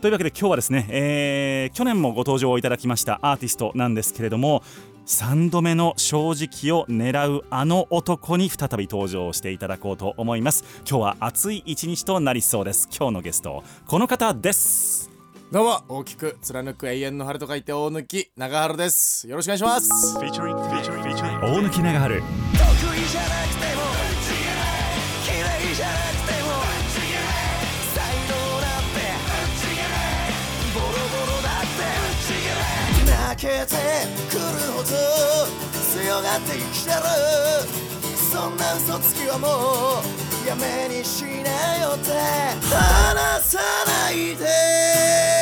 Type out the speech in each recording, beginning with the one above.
というわけで今日はですね、えー、去年もご登場いただきましたアーティストなんですけれども3度目の正直を狙うあの男に再び登場していただこうと思います。今日は暑い一日となりそうです。今日のゲストこの方です。どうも大きく貫く永遠の春と書いて大貫長春です。よろしくお願いします。大貫長春。得意じゃないけてくるほど強がって生きてる。そんな嘘つきはもうやめにしなよって。離さないで。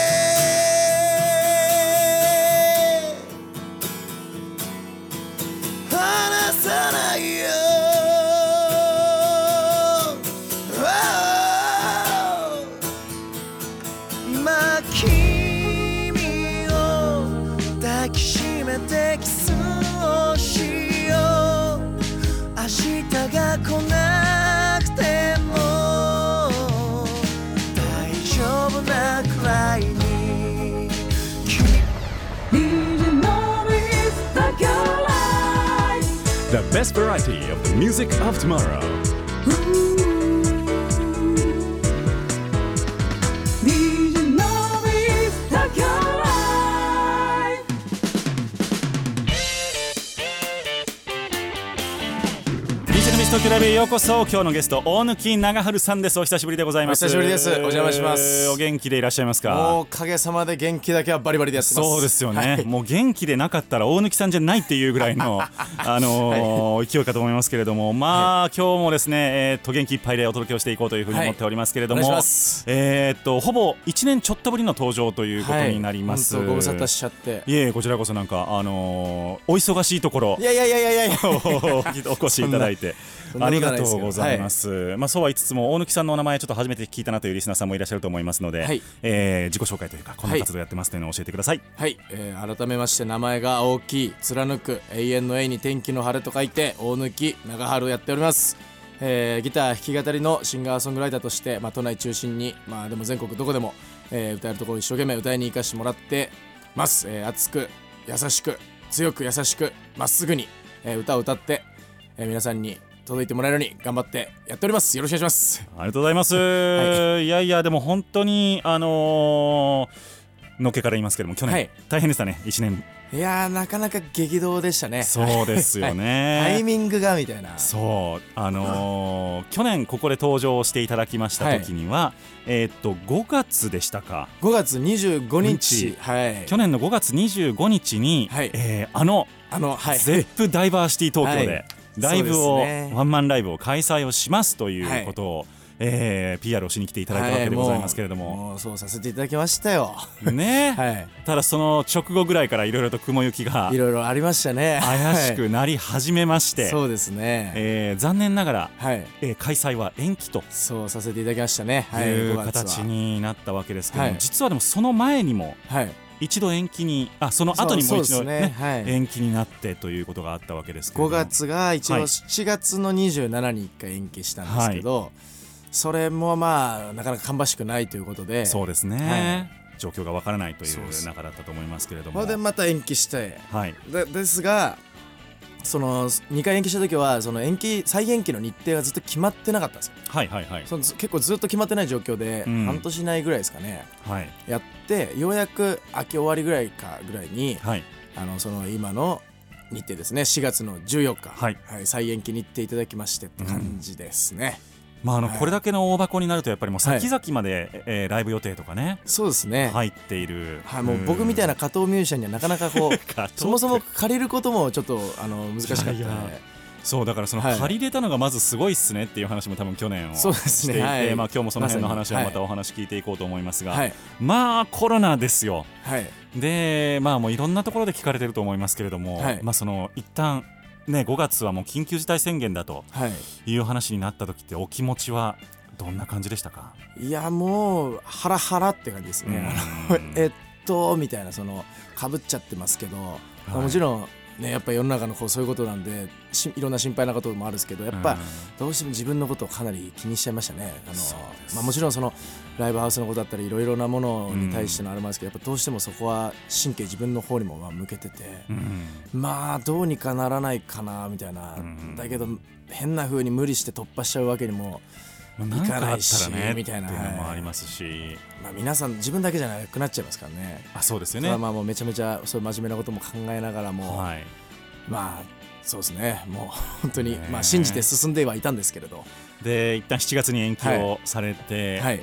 Best variety of the music of tomorrow トクラブへようこそ今日のゲスト大貫長春さんですお久しぶりでございます。お久しぶりです。お邪魔します。お元気でいらっしゃいますか？おかげさまで元気だけはバリバリでやってます。そうですよね、はい。もう元気でなかったら大貫さんじゃないっていうぐらいの、あのー勢いかと思いますけれども。まあ、今日もですね、えーっと元気いっぱいでお届けをしていこうというふうに思っておりますけれども、えーっとほぼ1年ちょっとぶりの登場ということになります、ご無沙汰しちゃって。いえこちらこそなんかあのーお忙しいところ。いやいやいやいやいや。お越しいただいて ありがとうございます、まあそうは言いつつも大貫さんのお名前ちょっと初めて聞いたなというリスナーさんもいらっしゃると思いますので、はい。えー自己紹介というかこんな活動やってますというのを教えてください、はい、えー改めまして名前が大きい貫く永遠の永に天気の晴れと書いて大貫長春をやっております、えーギター弾き語りのシンガーソングライターとして、まあ、都内中心にまあでも全国どこでも、えー歌えるところ一生懸命歌いに行かしてもらってます、えー熱く優しく強く優しくまっすぐに、えー歌を歌って、えー皆さんに届いてもらえるように頑張ってやっております。よろしくお願いします。ありがとうございます、い、やいやでも本当にあのーのっけから言いますけども去年、はい。大変でしたね1年。いやーなかなか激動でしたね。そうですよね、タイミングがみたいな。そう。あのー去年ここで登場していただきました時には、えーっと5月でしたか。5月25日。日はい。去年の5月25日に、はい。えーあのあのはい。ゼップダイバーシティ東京で、はいライブを、ね。ワンマンライブを開催をしますということを、えー PR をしに来ていただいたわけでございますけれども,、はい。そうさせていただきましたよ。ね、はい。ただその直後ぐらいからいろいろと雲行きがいろいろありましたね。怪しはいくなり始めまして、そうですね。えー残念ながら、はい。えー開催は延期と。そうさせていただきましたね。はい。いう5月は。形になったわけですけども、はい。実はでもその前にもはい一度延期にあその後にもう一度ねね。はい。延期になってということがあったわけですけれど5も月が一応はい。7月の27に1回延期したんですけど、それもまあなかなか芳しくないということで。そうですね、は状況がわからないといそう中だったと思いますけれども。それでまた延期して。はい。でですがその2回延期した時はその延期再延期の日程がずっと決まってなかったんですよ。はいはいはい。そのず結構ずっと決まってない状況で、うん。半年以内ぐらいですかね。はい。やってようやく秋終わりぐらいかぐらいにはい。あのその今の日程ですね。4月の14日、はい再延期日程いただきましてって感じですね、まああのはい。これだけの大箱になるとやっぱりもう先々まで、えーライブ予定とかねそうですね、入っている、はい、もう僕みたいな加藤ミュージシャンにはなかなかこう そもそも借りることもちょっとあの難しかったので。そうだからそのはい。借りれたのがまずすごいっすねっていう話も多分去年をそうですね。していてはい。まあ今日もその辺の話はまたお話聞いていこうと思いますが、はい。まあコロナですよ。はい。でまあもういろんなところで聞かれてると思いますけれども、はい。まあその一旦ね5月はもう緊急事態宣言だとはい。いう話になった時ってお気持ちはどんな感じでしたか？いやもうハラハラって感じですね。えっとみたいなそのかぶっちゃってますけど、まあはい。もちろんねやっぱ世の中のこうそういうことなんでしいろんな心配なこともあるんですけどやっぱ、うん。どうしても自分のことをかなり気にしちゃいましたね。あのまあ、もちろんそのライブハウスのことだったりいろいろなものに対してのあれもあるんですけど、やっぱどうしてもそこは神経自分の方にもまあ向けてて、うんまあどうにかならないかなみたいな、うん。だけど変な風に無理して突破しちゃうわけにも、まあ、なんかあったらいかないしねみたいな。っていうのもありますし、まあ、皆さん自分だけじゃなくなっちゃいますからね。あそうですよね。まあもうめちゃめちゃそう真面目なことも考えながらも、はい。まあそうですね。もう本当に、まあ信じて進んではいたんですけれど、で一旦7月に延期をされて、はい。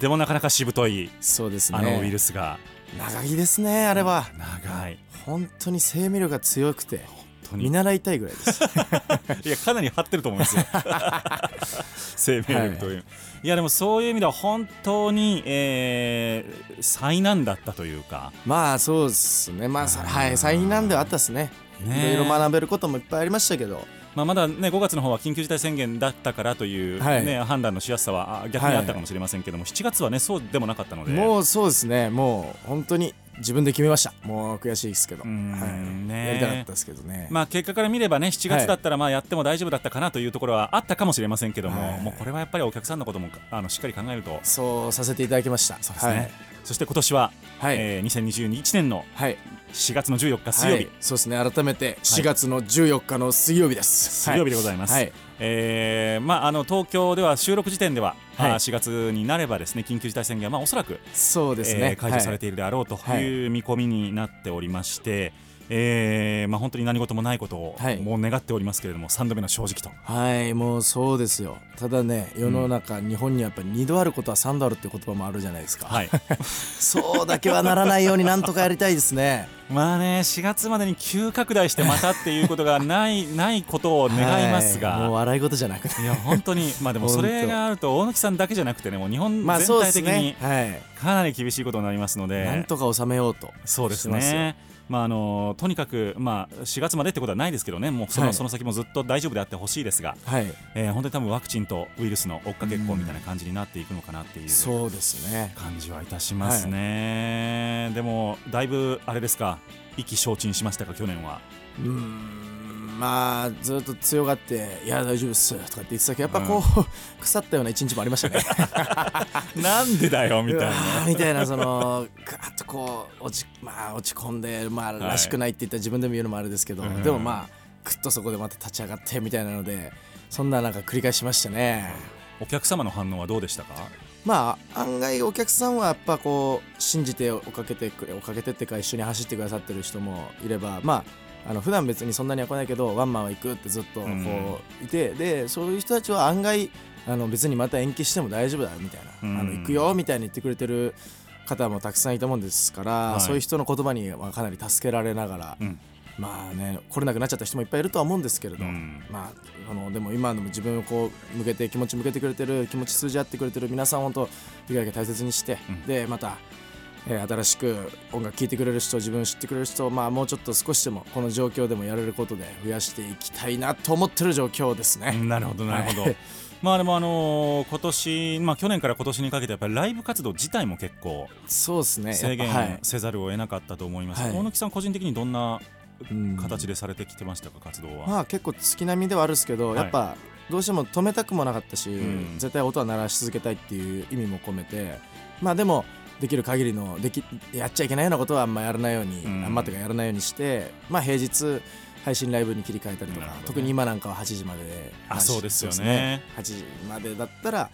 でもなかなかしぶといそうですね。あのウイルスが。長いですねあれは。長い。本当に生命力が強くて。本当に。見習いたいぐらいです。いやかなり張ってると思いますよ。生命力という、い、やでもそういう意味では本当に、えー、災難だったというか。まあそうですね。まあさはい災難ではあったですね。ね。いろいろ学べることもいっぱいありましたけど。まあ、まだね5月の方は緊急事態宣言だったからという、はい。ね判断のしやすさはあ逆にあったかもしれませんけども、7月はねそうでもなかったので。もうそうですね。もう本当に自分で決めました。もう悔しいですけど、はい。ねやりたかったですけどね、まあ、結果から見ればね7月だったらまあやっても大丈夫だったかなというところはあったかもしれませんけども、はい。もうこれはやっぱりお客さんのこともあのしっかり考えると。そうさせていただきました。そうですね、そして今年は、はい、えー、2021年のはい。4月の14日水曜日、はい。そうですね。改めて4月の14日の水曜日です、水曜日でございます、はいえーまあ、あの東京では収録時点では、はい。あー4月になればですね緊急事態宣言は、まあ、おそらく、そうですね、えー解除されているであろうという見込みになっておりまして、えーまあ、本当に何事もないことを、はい。もう願っておりますけれども3度目の正直と。はい、はいもうそうですよ。ただね世の中、日本にはやっぱり2度あることは3度あるっていう言葉もあるじゃないですか、はい。そうだけはならないようになんとかやりたいですね。まあね4月までに急拡大してまたっていうことがない ないことを願いますが、はいもう笑い事じゃなくて。い、や本当にまあでもそれがあると大貫さんだけじゃなくてねもう日本全体的にね。はい。かなり厳しいことになりますので、なんとか収めようとそうですね。まああのとにかくまあ4月までってことはないですけどね、もうその,、はい。その先もずっと大丈夫であってほしいですが、はい。えー本当に多分ワクチンとウイルスの追っかけっこみたいな感じになっていくのかなっていうそうですね。感じはいたしますね。でもだいぶあれですか、意気消沈しましたか去年は。うーんまあずっと強がって「いや大丈夫っす」とかって言ってたけどやっぱこう、腐ったような一日もありましたね。なんでだよみたいな。みたいなそのガーッとこう落ち,、まあ、落ち込んで、まあ、い。らしくないって言ったら自分でも言うのもあれですけど、うん。でもまあぐっとそこでまた立ち上がってみたいなのでそんななんか繰り返しましたね。お客様の反応はどうでしたか？まあ案外お客さんはやっぱこう信じて追っかけてくれ追っかけてってか一緒に走ってくださってる人もいればまああの普段別にそんなには来ないけどワンマンは行くってずっとこういて、でそういう人たちは案外あの別にまた延期しても大丈夫だよみたいな、うん。あの行くよみたいに言ってくれてる方もたくさんいたもんですから、はい。そういう人の言葉にはかなり助けられながら、うん。まあね来れなくなっちゃった人もいっぱいいるとは思うんですけれど、うん。まああのでも今でも自分をこう向けて気持ち向けてくれてる気持ち通じ合ってくれてる皆さんを本当できるだけ大切にして、うん。でまた、えー新しく音楽聴いてくれる人自分を知ってくれる人を、まあ、もうちょっと少しでもこの状況でもやれることで増やしていきたいなと思ってる状況ですね。なるほどなるほど。はいまあでもあのー今年まあ去年から今年にかけてやっぱりライブ活動自体も結構そうですね制限せざるを得なかったと思います。はい大貫さん個人的にどんなうん形でされてきてましたか活動は？まあ結構月並みではあるんですけど、はいやっぱどうしても止めたくもなかったし、ん絶対音は鳴らし続けたいっていう意味も込めてまあでもできる限りのできやっちゃいけないようなことはあんまやらないように、うん。あんまとかやらないようにしてまあ平日配信ライブに切り替えたりとか、ね特に今なんかは8時までであまそうですよね。そう8時までだったら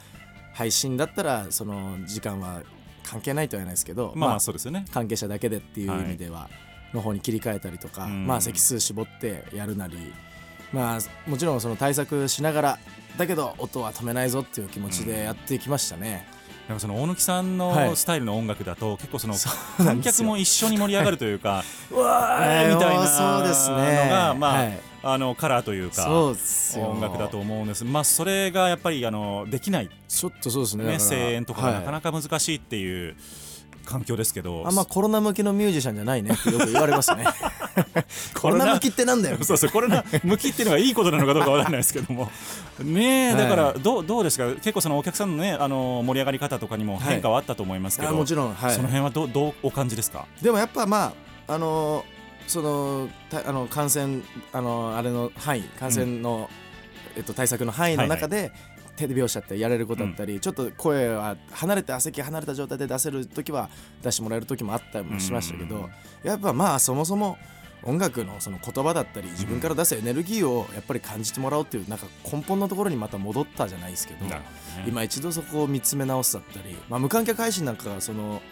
配信だったらその時間は関係ないとは言わないですけど、まあまあそうですよね。関係者だけでっていう意味では、の方に切り替えたりとか、うん。まあ席数絞ってやるなりまあもちろんその対策しながらだけど音は止めないぞっていう気持ちでやってきましたね、なんかその大貫さんはい。のスタイルの音楽だと結構その観客も一緒に盛り上がるというかうわーみたいなそうですね。のがまあはい。あのカラーというか音楽だと思うんです。まあそれがやっぱりあのできない。ちょっとそうですね。ね声援とかがなかはい。なか難しいっていう環境ですけど。あんまコロナ向きのミュージシャンじゃないねってよく言われますね コロナ向きってなんだよ。そうそうこれな向きっていうのがいいことなのかどうかわかんないですけども。ねえはい。だからどうどうですか？結構そのお客さんのねあの盛り上がり方とかにも変化はあったと思いますけど、あもちろんはい。その辺はどうどうお感じですか？でもやっぱまああのーそのたあの感染あのあれの範囲感染の、えっと、対策の範囲の中で、手拍子だったりやれることだったり、ちょっと声は離れて席離れた状態で出せる時は出してもらえる時もあったりもしましたけど、うん。やっぱまあそもそも音楽のその言葉だったり自分から出すエネルギーをやっぱり感じてもらおうっていうなんか根本のところにまた戻ったじゃないですけど、今一度そこを見つめ直すだったり、まあ、無観客配信なんかがその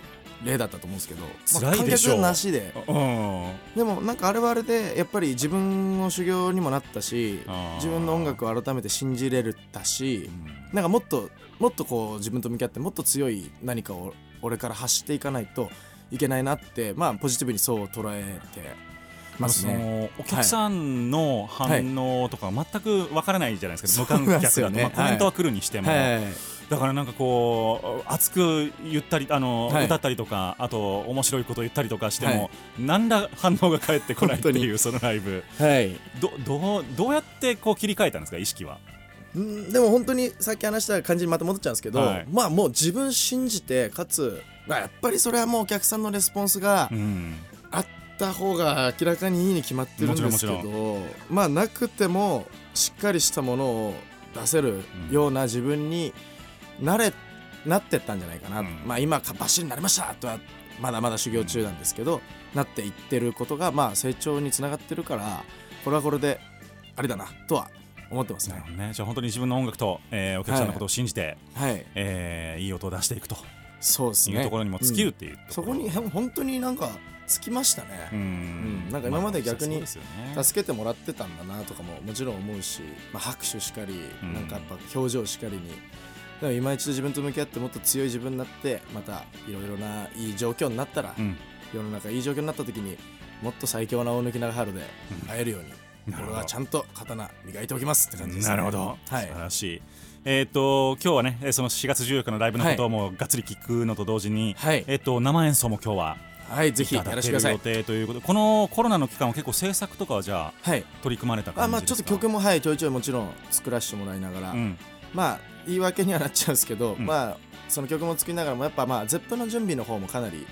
例だったと思うんですけど、観客なしで。うん。でもなんかあれはあれでやっぱり自分の修行にもなったし自分の音楽を改めて信じれるたしなんかもっともっとこう自分と向き合ってもっと強い何かを俺から発していかないといけないなってまあポジティブにそう捉えてますそね。のお客さんの反応とか全くわからないじゃないですか、無観客だと、まあ、コメントは来るにしても、はい。だからなんかこう熱く言ったりあの、はい。歌ったりとかあと面白いこと言ったりとかしても、何ら反応が返ってこないっていうそのライブ。はい。どどうどうやってこう切り替えたんですか意識は？うんでも本当にさっき話した感じにまた戻っちゃうんですけど、はい。まあもう自分信じてかつ、まあ、やっぱりそれはもうお客さんのレスポンスがうん。あった方が明らかにいいに決まってるんですけどまあなくてもしっかりしたものを出せるような自分になれなってったんじゃないかな、うん。まあ今かバッシリになりましたとはまだまだ修行中なんですけど、なっていってることがまあ成長につながってるからこれはこれでありだなとは思ってますね。ね、じゃあ本当に自分の音楽と、えーお客さんのことを信じて、はい。えーいい音を出していくと。そうですね。いうところにも尽きるっていうところ、そこにへ本当になんかつきましたね、うん。うん。なんか今まで逆に助けてもらってたんだなとかももちろん思うし、まあ、拍手しかり、うん。なんかやっぱ表情しかりに。でも今一度自分と向き合ってもっと強い自分になってまたいろいろないい状況になったら、うん。世の中いい状況になった時にもっと最強な大貫長春で会えるように、俺はちゃんと刀磨いておきますって感じです、ね、なるほど、はい。素晴らしい。えっ、と今日はねえーその4月14日のライブのことをもうがっつり聞くのと同時に、はい。えっ、と生演奏も今日ははいぜひやらせてください。予定ということでこのコロナの期間は結構制作とかはじゃあはい。取り組まれたあ感じですか？まあちょっと曲もはいちょいちょいもちろん作らせてもらいながら、うん。まあ言い訳にはなっちゃうんですけど、うん。まあその曲も作りながらもやっぱまあ Zepp の準備の方もかなり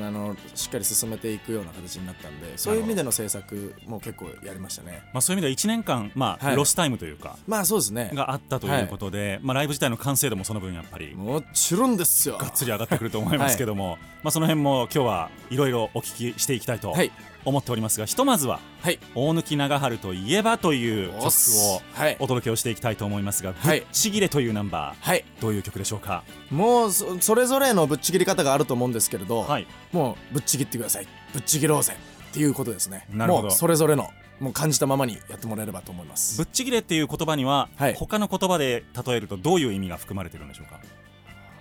あのしっかり進めていくような形になったんでそういう意味での制作も結構やりましたね。まあ、そういう意味では1年間、まあはい。ロスタイムというかまあそうですね。があったということで、まあ、ライブ自体の完成度もその分やっぱりもちろんですよ。がっつり上がってくると思いますけども、まあ、その辺も今日はいろいろお聞きしていきたいとはい思っておりますがひとまずははい。大貫長春といえばという曲をはい。お届けをしていきたいと思いますが「ぶはい。っちぎれ」というナンバーはい。どういう曲でしょうか？もうそそれぞれのぶっちぎり方があると思うんですけれど、はい。もうぶっちぎってください。ぶっちぎろうぜっていうことですね。なるほど。もうそれぞれのもう感じたままにやってもらえればと思います。ぶっちぎれっていう言葉には、はい。他の言葉で例えるとどういう意味が含まれてるんでしょうか？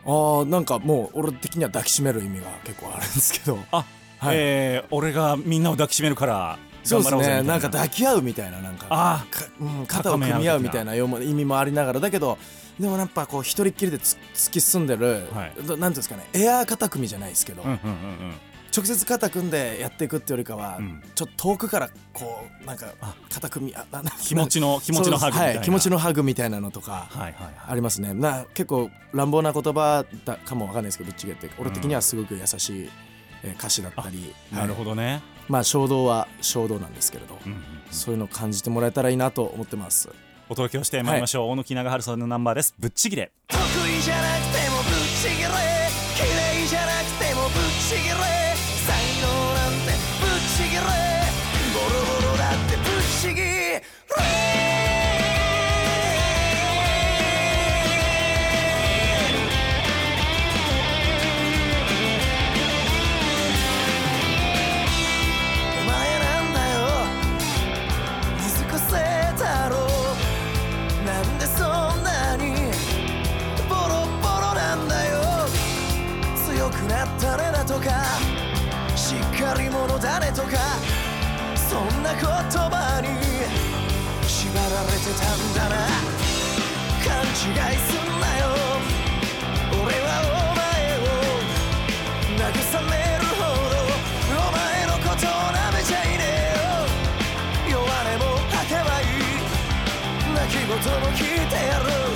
あーなんかもう俺的には抱きしめる意味が結構あるんですけど。あ、はい。えー俺がみんなを抱きしめるからそうですね。な。んか抱き合うみたいななんか。あかうん、肩を組み合うみたいな意味もありながらだけどでもやっぱこう一人っきりでつ突き進んでる、はい。どなんていうんですかねエアー肩組みじゃないですけど、うんうんうんうん。直接肩組んでやっていくってよりかは、うん。ちょっと遠くからこうなんか肩組みあなな気持ちの気持ちのハグみたいな。はい、気持ちのハグみたいなのとかはいはいはい。ありますね。な結構乱暴な言葉だかもわかんないですけどぶっちぎって。俺的にはすごく優しい、えー歌詞だったり、なるほどどね、まあ衝動は衝動なんですけれど、うんうんうん。そういうのを感じてもらえたらいいなと思ってます。お届けをしてまいりましょう、大貫長春さんのナンバーです。ぶっちぎれ。得意じゃなくてもぶっちぎれ。嫌いじゃなくてもぶっちぎれ誰とかそんな言葉に縛られてたんだな。勘違いすんなよ。俺はお前を。慰めるほど。お前のことを舐めちゃいねえよ。弱音も吐けばいい。泣き言も聞いてやる。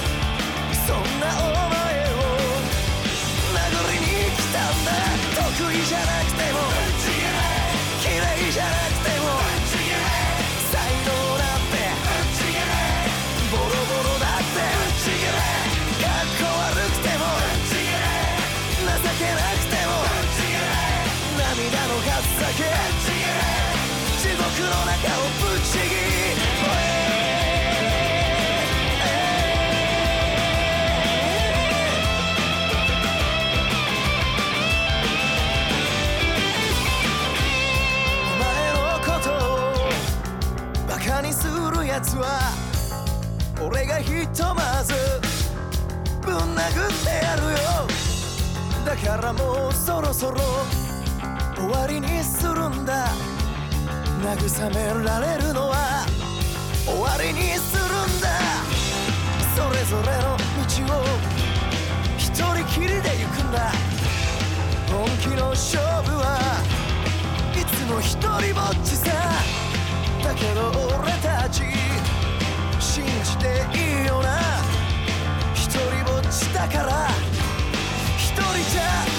つは俺がひとまずぶん殴ってやるよ。だからもうそろそろ終わりにするんだ。慰められるのは終わりにするんだ。それぞれの道を一人きりで行くんだ。本気の勝負はいつも一人ぼっちさ。だけど俺たちしていいよな。一人ぼっちだから。一人じゃ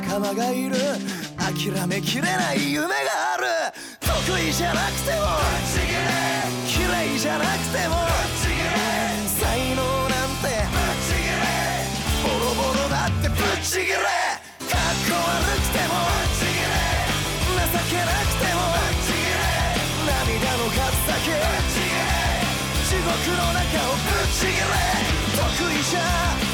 仲間がいる。諦めきれない夢がある。得意じゃなくても。嫌いじゃなくても。才能なんて。ボロボロだって。ぶっちぎれ。かっこ悪くても。情けなくても。涙の数だけ。地獄の中をぶっちぎれ。得意じゃ。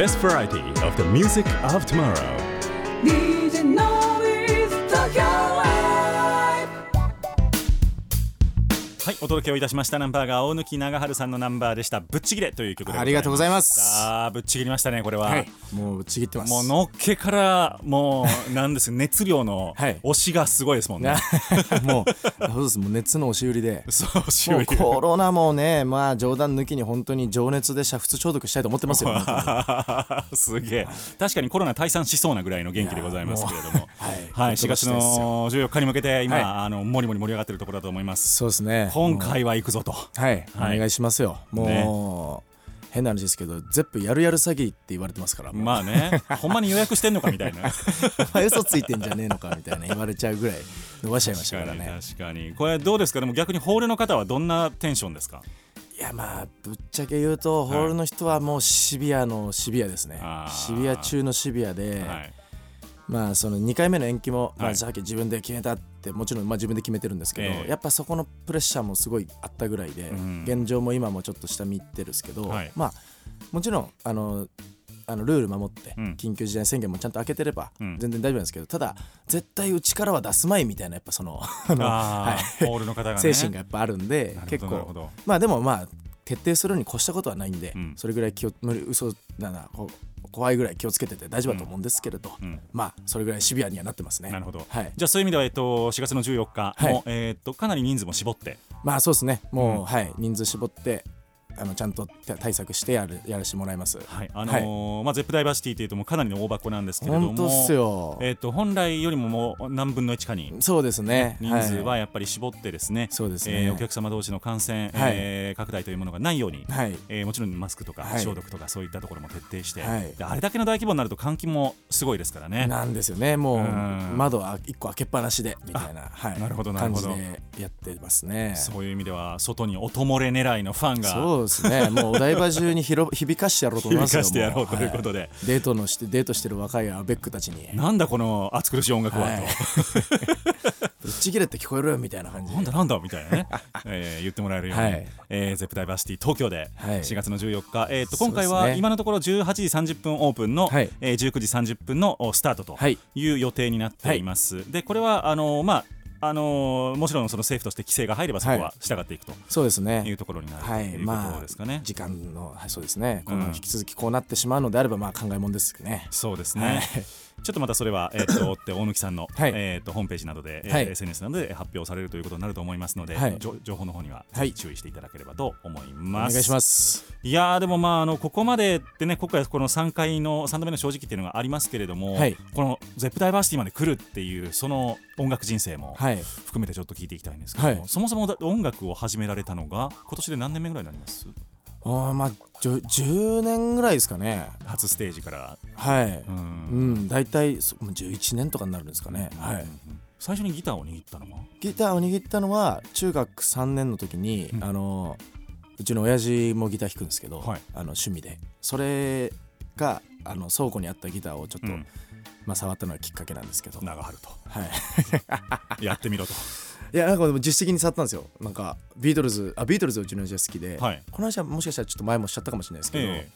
Best variety of the music of tomorrow」お届けをいたしました。ナンバーが大貫長春さんのナンバーでした。ぶっちぎれという曲でありがとうございます。さあぶっちぎりましたねこれは、はい。もうちぎってます。もうのっけからもうなんです 熱量のはい。推しがすごいですもんね、なもうそうです。もう熱の押し売りで。そうもう修理コロナもねまあ冗談抜きに本当に情熱で煮沸消毒したいと思ってますよ。すげえ。確かにコロナ退散しそうなぐらいの元気でございますけれども。はい。はい、4月の14日に向けて今、はい。あのもりもり盛り上がってるところだと思います。そうですね。今回は行くぞと。はい、はい。お願いしますよ。もう、変な話ですけどゼップやるやる詐欺って言われてますからまあね。ほんまに予約してんのかみたいな。嘘ついてんじゃねえのかみたいな言われちゃうぐらい伸ばしちゃいました確からね。確かにこれどうですか？でも逆にホールの方はどんなテンションですか？いやまあぶっちゃけ言うとホールの人はもうシビアのシビアですね。シビア中のシビアで、はい。まあその2回目の延期も、まあ、はい。さっき自分で決めたってもちろんまあ自分で決めてるんですけど、ええ。やっぱそこのプレッシャーもすごいあったぐらいで、ん。現状も今もちょっと下見てるんですけど、はい。まあもちろんあのあのルール守って、うん。緊急事態宣言もちゃんと開けてればうん。全然大丈夫なんですけど、ただ絶対うちからは出すまいみたいなやっぱその あのあーホールの方がね。精神がやっぱあるんで結構まあでもまあ徹底するに越したことはないんで、うん。それぐらい気を無理嘘だなこ怖いぐらい気をつけてて大丈夫だと思うんですけれど、うん。まあそれぐらいシビアにはなってますね。なるほど、はい。じゃあそういう意味では、えっと、4月の14日も、はい。えっとかなり人数も絞って。まあそうですね。もう、うん。はい。人数絞ってあのちゃんと対策してやるやらせてもらいます。はい。あのーまあ、ゼップダイバーシティというともうかなりの大箱なんですけれどもえっと本来よりももう何分の1かにそうですね。人数はやっぱり絞ってですね、そうですね。えーお客様同士の感染、はい。えー拡大というものがないように、はい。えーもちろんマスクとかはい。消毒とかそういったところも徹底して、はい。であれだけの大規模になると換気もすごいですからね。なんですよね。もううん。窓は一個開けっぱなしでみたいな、はい、なるほどなるほど。感じでやってますね。そういう意味では外に音漏れ狙いのファンがそうですね。もうお台場中に広響かしてやろうと思いますよ響かしてやろうもということで。はデートのしてデートしてる若いアベックたちに。なんだこの暑苦しい音楽はと、はい。ぶっちぎれって聞こえるよみたいな感じなんだなんだみたいなね、えー言ってもらえるように、はい。えーゼップダイバーシティ東京ではい。4月の14日、えー、とそうですね。今回は今のところ18時30分オープンの、はい。えー19時30分のおスタートとはい。いう予定になっています。でこれはあのーまああのーもちろんその政府として規制が入ればそこは従っていくとそうですね。いうところになるとはいいうこまあとですかね。時間の、はい、そうですね。こうん。の引き続きこうなってしまうのであればまあ考えもんですね。そうですね、はいちょっとまたそれは、えー、と追って大貫さんの、はい。えー、とホームページなどで、えーはい。SNS などで発表されるということになると思いますので、情報の方には注意していただければと思いおます。願いします。いやーでもまああのここまでってね今回この3回の3度目の正直っていうのがありますけれども、はい。このゼップダイバーシティまで来るっていうその音楽人生もはい。含めてちょっと聞いていきたいんですけども、はい。そもそもだ音楽を始められたのが今年で何年目ぐらいになります？あーまあじゅ10年ぐらいですかね。初ステージから、はい。うん。うん大体そもう11年とかになるんですかね。はい。最初にギターを握ったのは？ギターを握ったのは中学3年の時に、うん。あのうちの親父もギター弾くんですけど、はい。あの趣味で。それがあの倉庫にあったギターをちょっと、うん。まあ、触ったのがきっかけなんですけど、長春はい、と やってみろと いやなんかでも自主的に触ったんですよ。なんかビートルズあビートルズうちの親父が好きで、はい。この話はもしかしたらちょっと前もしちゃったかもしれないですけど、え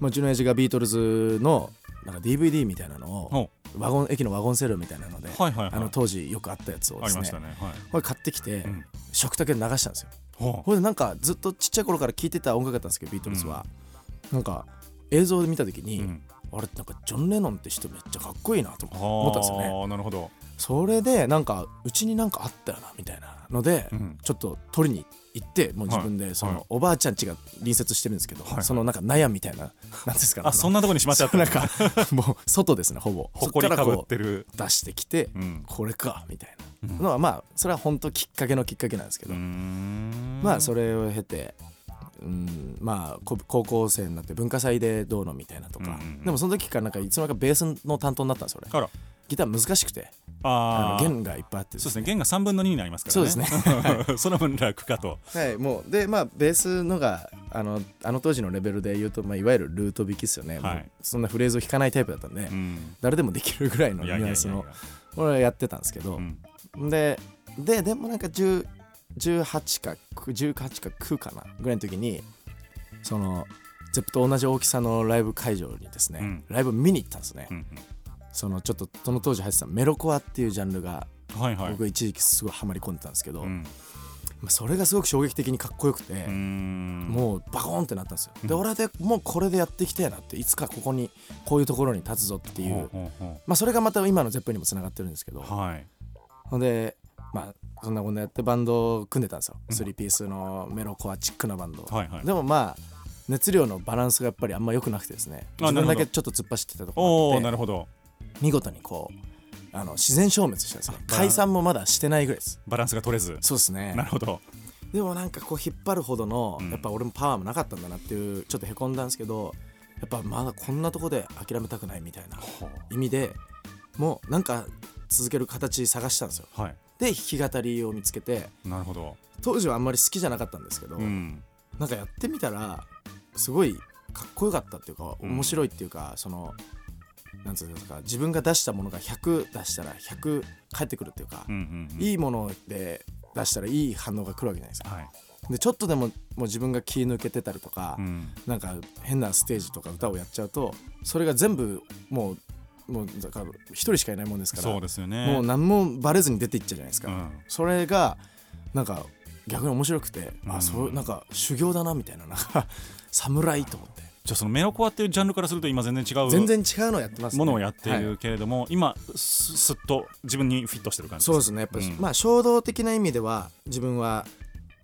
まあ、うちの親父がビートルズのなんか DVD みたいなのをほワゴン駅のワゴンセールみたいなので、はいはいはい。あの当時よくあったやつをですねね。はい。これ買ってきて、ん。食卓で流したんですよ。ほこれでなんかずっとちっちゃい頃から聴いてた音楽だったんですけどビートルズは、なんか映像で見た時に、うん。あれなんかジョン・レノンって人めっちゃかっこいいなとう思ったんですよね。なるほどそれでなんかうちになんかあったよなみたいなので、うん。ちょっと取りに行ってもう自分でその、はい。おばあちゃん家が隣接してるんですけど、はい。そのなんか納屋みたいな なんですかね。あそんなとこにしまっちゃった なんかもう外ですねほぼ。ほこりかぶってる。う出してきて、うん。これかみたいな。のはまあそれは本当きっかけのきっかけなんですけど、まあそれを経て、うん、まあこ高校生になって文化祭でどうのみたいなとか、うんうんうん。でもその時からなんかいつの間にかベースの担当になったんですよ俺ギター難しくてあー。あの弦がいっぱいあってそうですね。弦が3分の2になりますからね。そうですね。その分楽かと。はいもうでまあベースのがあのあの当時のレベルで言うと、まあ、いわゆるルート弾きですよね、はい。そんなフレーズを弾かないタイプだったんで、うん。誰でもできるぐらいのニュアンスの俺はやってたんですけど、うん。でででもなんか10 18か9 18か9かなぐらいの時にそのゼップと同じ大きさのライブ会場にですね、うん。ライブ見に行ったんですね、うんそのちょっとその当時入ってたメロコアっていうジャンルがうんはいはい。僕一時期すごいハマり込んでたんですけど、うん。まあそれがすごく衝撃的にかっこよくて、もうバコーンってなったんですよ、でうん。俺でもうこれでやっていきたいなっていつかここにこういうところに立つぞっていう、まあそれがまた今のゼップにもつながってるんですけど、うはい。ほんでまあそんなこんなやってバンドを組んでたんですよ、3ピースのメロコアチックなバンド、はいはい。でもまあ熱量のバランスがやっぱりあんま良くなくてですね。あ自分だけちょっと突っ走ってたところなるほど見事にこうあの自然消滅したんですね。あ解散もまだしてないぐらいです。バランスが取れず。そうですね。なるほど。でもなんかこう引っ張るほどの、うん。やっぱ俺もパワーもなかったんだなっていうちょっとへこんだんですけどやっぱまだこんなとこで諦めたくないみたいな意味でもうなんか続ける形探したんですよ。はい。で弾き語りを見つけてなるほど。当時はあんまり好きじゃなかったんですけど、うん。なんかやってみたらすごいかっこよかったっていうかうん面白いっていうか、そのなんつうんですか自分が出したものが100出したら100返ってくるっていうか、うんうんうん。いいもので出したらいい反応が来るわけじゃないですか。はい。でちょっとでももう自分が気抜けてたりとか、うん。なんか変なステージとか歌をやっちゃうとそれが全部もうもうだから一人しかいないもんですからそうですよね。もう何もバレずに出ていっちゃうじゃないですか、うん。それがなんか逆に面白くて、あそうなんか修行だなみたいななんか 侍と思ってじゃあそのメロコアっていうジャンルからすると今全然違う全然違うのやってます、ね、ものをやっていはいるけれども、今すすっと自分にフィットしてる感じそうですねやっぱり、うん。まあ衝動的な意味では自分は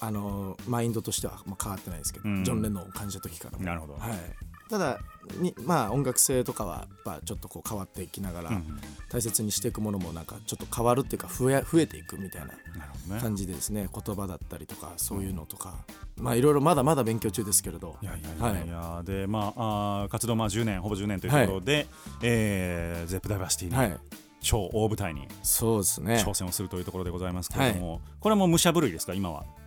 あのマインドとしてはまあ変わってないですけど、うん。ジョン・レノンを感じた時からも。なるほど、はい、ただにまあ音楽性とかはやっぱちょっとこう変わっていきながら、うん大切にしていくものもなんかちょっと変わるっていうか増え増えていくみたいな感じでですね。言葉だったりとかそういうのとか、まあいろいろまだまだ勉強中ですけれど。いやいやいやいや、でまああー活動まあ10年ほぼ10年というところで、えーゼップダイバーシティにはい。超大舞台にそうですね。挑戦をするというところでございますけれども、これはもう武者震いですか？今は。そ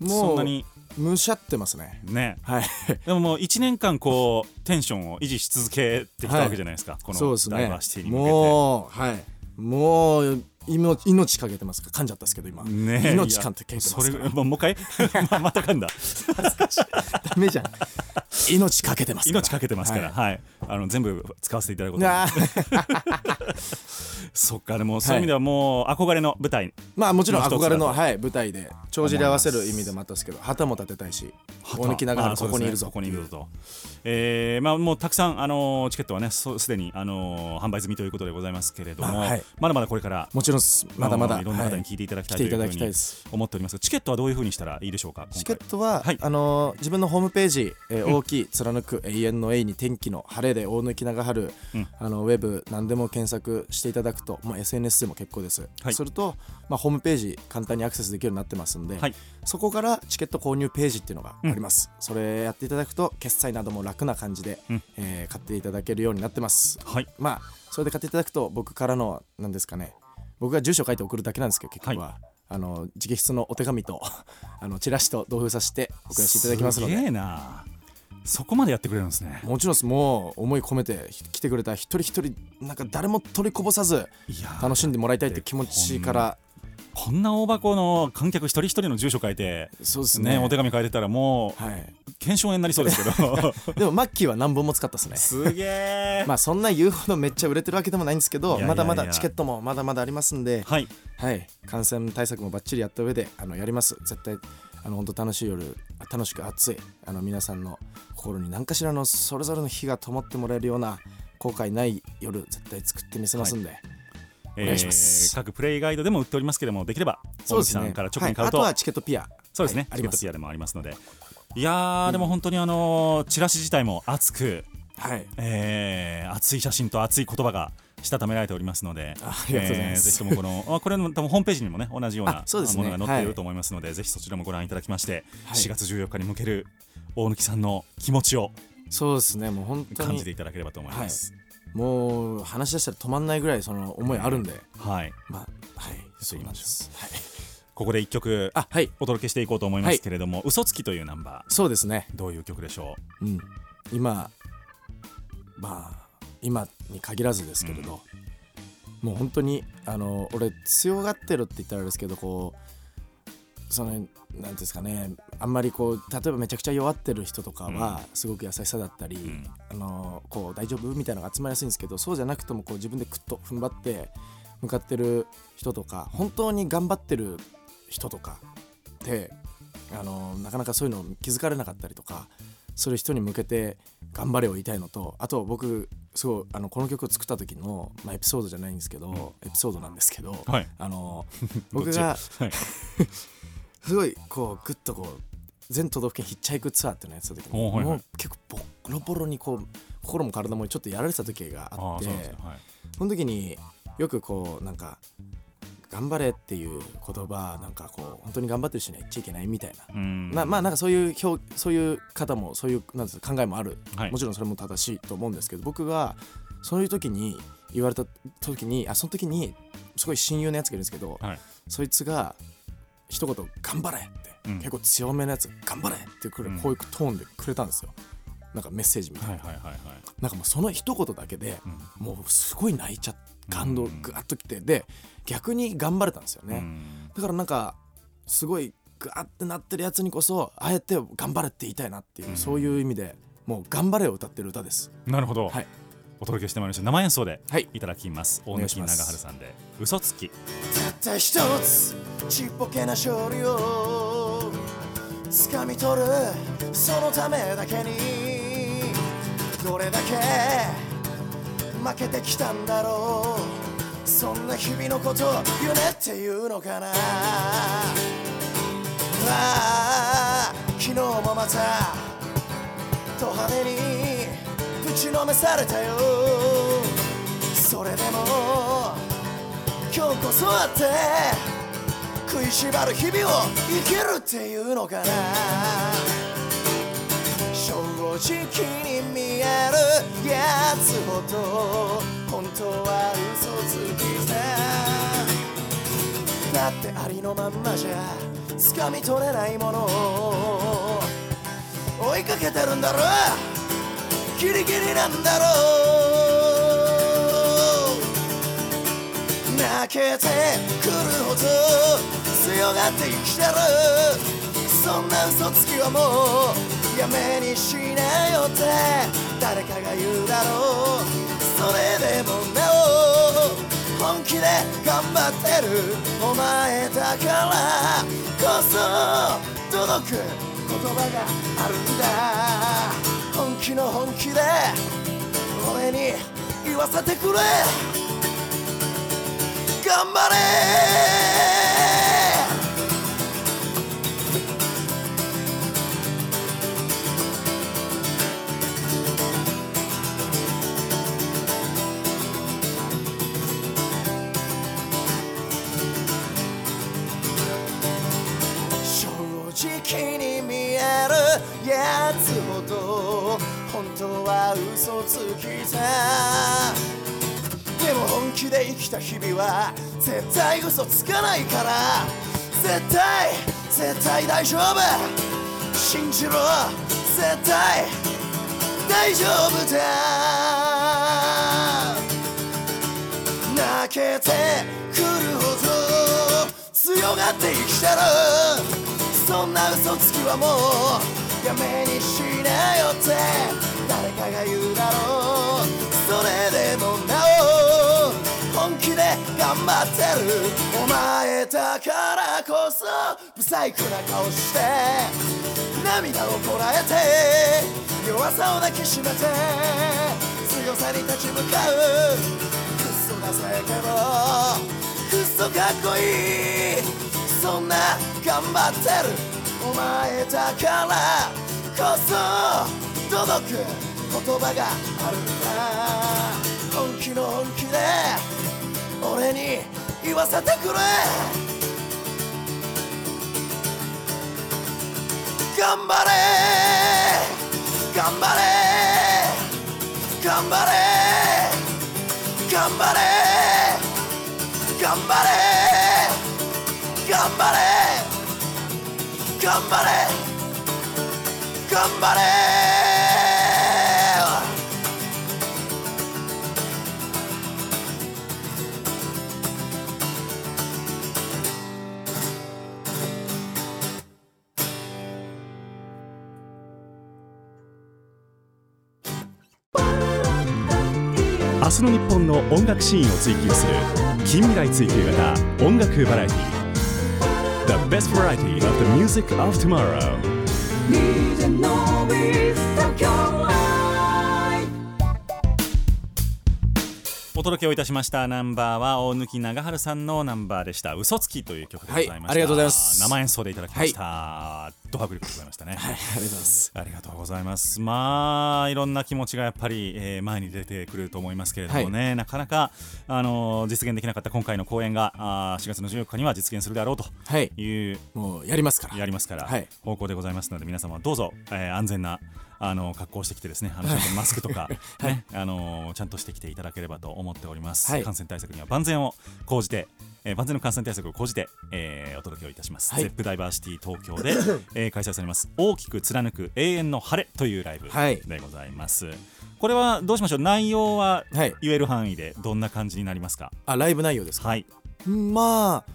もうんなにむしゃってますね。ね。はい。でももう1年間こうテンションを維持し続けてきたわけじゃないですか、このそうですね。ダイバーシティに向けて。もうはい。もう命命かけてますか？噛んじゃったんですけど今、ね命かけてますそれもうもう一回？ままた噛んだ。ダメじゃん。命かけてます命かけてますから、ははい。あの全部使わせていただくこと そっかでもそういう意味ではもう憧れの舞台。まあもちろん憧れの、はい、舞台で帳尻合わせる意味でもあったんですけど旗も立てたいし大抜きながらあそうですね。ここにいるぞここにいるぞと、えーまあ、もうたくさん、あのーチケットはねそすでに、あのー販売済みということでございますけれども、あはい。まだまだこれから。もちろんまだまだ。いろんな方はい。に聞いていただきたい来ていと思っております。がチケットはどういうふうにしたらいいでしょうかチケットは、はい。あのー自分のホームページ、えー大きい貫く永遠の A に天気の晴れで大抜長春、うん。あのウェブ何でも検索していただくと、まあ、SNS でも結構です、はい。すると、まあ、ホームページ簡単にアクセスできるようになってますんで、はい。そこからチケット購入ページっていうのがあります、それやっていただくと決済なども楽な感じで、うん。えー買っていただけるようになってます。はい。まあそれで買っていただくと僕からの何ですかね僕が住所書いて送るだけなんですけど結局は、あの直筆のお手紙と あのチラシと同封させて送らせていただきますのすげな。そこまでやってくれるんですね。もちろんもう思い込めてひ来てくれた一人一人なんか誰も取りこぼさず楽しんでもらいたいって気持ちからこんな大箱の観客一人一人の住所書いてそうですね。ねお手紙書いてたらもうはい。検証炎になりそうですけど。でもマッキーは何本も使ったですね。すげえ。まあそんな言うほどめっちゃ売れてるわけでもないんですけどまだまだチケットもまだまだありますんではい。はい、感染対策もバッチリやった上であのやります。絶対あの本当楽しい夜楽しく熱いあの皆さんの心に何かしらのそれぞれの火が灯ってもらえるような後悔ない夜絶対作ってみせますんで、お願いします。各プレイガイドでも売っておりますけどもできれば大木さんから直に買うと、はい、あとはチケットピア。そうですね、はいあります。チケットピアでもありますので。いやー、でも本当にあのーチラシ自体も熱く、はい。えー熱い写真と熱い言葉がしたためられておりますのであありがとうございます。ぜひともこの あこれの多分ホームページにもね同じようなものが載っているはい。と思いますので、ぜひそちらもご覧いただきまして、はい。4月14日に向ける大貫さんの気持ちをそうですね。もう本当感じてにいただければと思います。もう話し出したら止まんないぐらいその思いあるんで、はい、まあはい。そうなんです。はい。ここで一曲あはい。お届けしていこうと思いますけれども「嘘つき」というナンバー。そうですね。どういう曲でしょう？ん、今まあ今に限らずですけれど、もう本当にあの俺強がってるって言ったらあれですけどこうそのなんていうんですかねあんまりこう例えばめちゃくちゃ弱ってる人とかはすごく優しさだったり、ん。あのこう大丈夫みたいなのが集まりやすいんですけどそうじゃなくてもこう自分でクッと踏ん張って向かってる人とか本当に頑張ってる人とかってあのなかなかそういうの気づかれなかったりとかそういう人に向けて頑張れを言いたいのとあと僕すごいあのこの曲を作った時の、まあ、エピソードじゃないんですけど、エピソードなんですけど、はい。あの 僕がはい すごいこうグッとこう全都道府県ヒッチハイクツアーっていうのやってた時に、はいはい。もう結構ボロボロにこう心も体もちょっとやられてた時がああってはい。その時によくこうなんか頑張れっていう言葉なんかこう本当に頑張ってる人には言っちゃいけないみたいな。うん。まあまあなんかそういう表そういう方もそういうなんですか考えもある、はいもちろんそれも正しいと思うんですけど僕がそういう時に言われた時にあその時にすごい親友のやつがいるんですけど、はい。そいつが一言「頑張れ!」って、うん。結構強めのやつ「頑張れ!」ってくる、うん。こういうトーンでくれたんですよ。なんかメッセージみたいな、はいはいはいはい。なんかもうその一言だけで、うん。もうすごい泣いちゃって感動うん。ぐわっときてで逆に頑張れたんですよね、うん。だからなんかすごいグワってなってるやつにこそあえて頑張れって言いたいなっていう、うん。そういう意味でもう頑張れを歌ってる歌です。なるほど、はい。お届けしてまいりました。生演奏ではい。いただきます。大貫願いします。長春さんで嘘つき。たった一つちっぽけな勝利を掴み取るそのためだけにどれだけ負けてきたんだろうそんな日々のこと夢っていうのかな。ああ昨日もまたド派手にぶちのめされたよ。それでも今日こそはって食いしばる日々を生きるっていうのかな。正直に見えるやつほど本当は嘘つきさだってありのまんまじゃ掴み取れないものを追いかけてるんだろギリギリなんだろう。泣けてくるほど強がって生きてるそんな嘘つきはもうやめにしなよって。誰かが言うだろう。それでもなお本気で頑張ってる。お前だからこそ届く言葉があるんだ本気の本気で。俺に言わせてくれ。頑張れ。正直に見えるやつほど本当は嘘つきさ。でも本気で生きた日々は絶対嘘つかないから。絶対絶対大丈夫。信じろ。絶対大丈夫だ。泣けてくるほど強がって生きてるそんな嘘つきはもうやめにしなよって。誰かが言うだろう。それでもなお気で頑張ってる。お前だからこそ不細工な顔して涙をこらえて弱さを抱きしめて強さに立ち向かうクソなせけどクソかっこいい。そんな頑張ってる。お前だからこそ届く言葉があるんだ。本気の本気で俺に言わせてくれ。頑張れ。頑張れ。頑張れ。頑張れ。頑張れ。頑張れ。頑張れ。頑張れ。明日の日本の音楽シーンを追求する近未来追求型音楽バラエティ The best variety of the music of tomorrow. お届けをいたしましたナンバーは大貫長春さんのナンバーでした。嘘つきという曲でございました、はいありがとうございます。生演奏でいただきました、ド迫力でございましたね。はいありがとうございます。ありがとうございます。まあいろんな気持ちがやっぱり、えー前に出てくると思いますけれどもね、なかなかあのー実現できなかった今回の公演があー4月の14日には実現するであろうとはい。いうもうやりますから。やりますから、はい。方向でございますので皆様どうぞ、えー安全なあの格好をしてきてですねあのちゃんとマスクとか、ねあのちゃんとしてきていただければと思っております、はい。感染対策には万全を講じて、えー万全の感染対策を講じて、えーお届けをいたします、はい。ゼップダイバーシティ東京で、えー開催されます。大きく貫く永遠の晴れというライブはい。でございます、これはどうしましょう？内容ははい。言える範囲でどんな感じになりますか？あライブ内容ですか？はい。まあ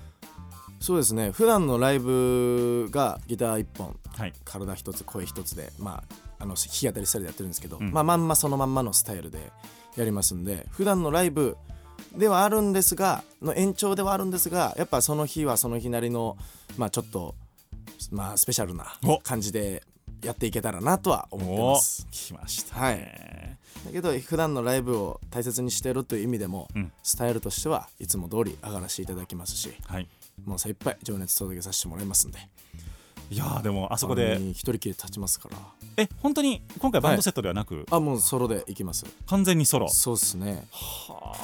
そうですね。普段のライブがギター1本はい。体一つ声一つでまああの弾き語りスタイルでやってるんですけど、うん。まあまんまそのまんまのスタイルでやりますんで普段のライブではあるんですがの延長ではあるんですがやっぱその日はその日なりのまあちょっとまあスペシャルなお。感じでやっていけたらなとは思っておます。来ましたはい。ねだけど普段のライブを大切にしてるという意味でも、うん。スタイルとしてはいつも通り上がらせていただきますしはい。もう精一杯情熱届けさせてもらいますんでいやーでもああそこで一人きり立ちますから。え本当に今回バンドセットではなく、あもうソロで行きます。完全にソロ？そうっすね。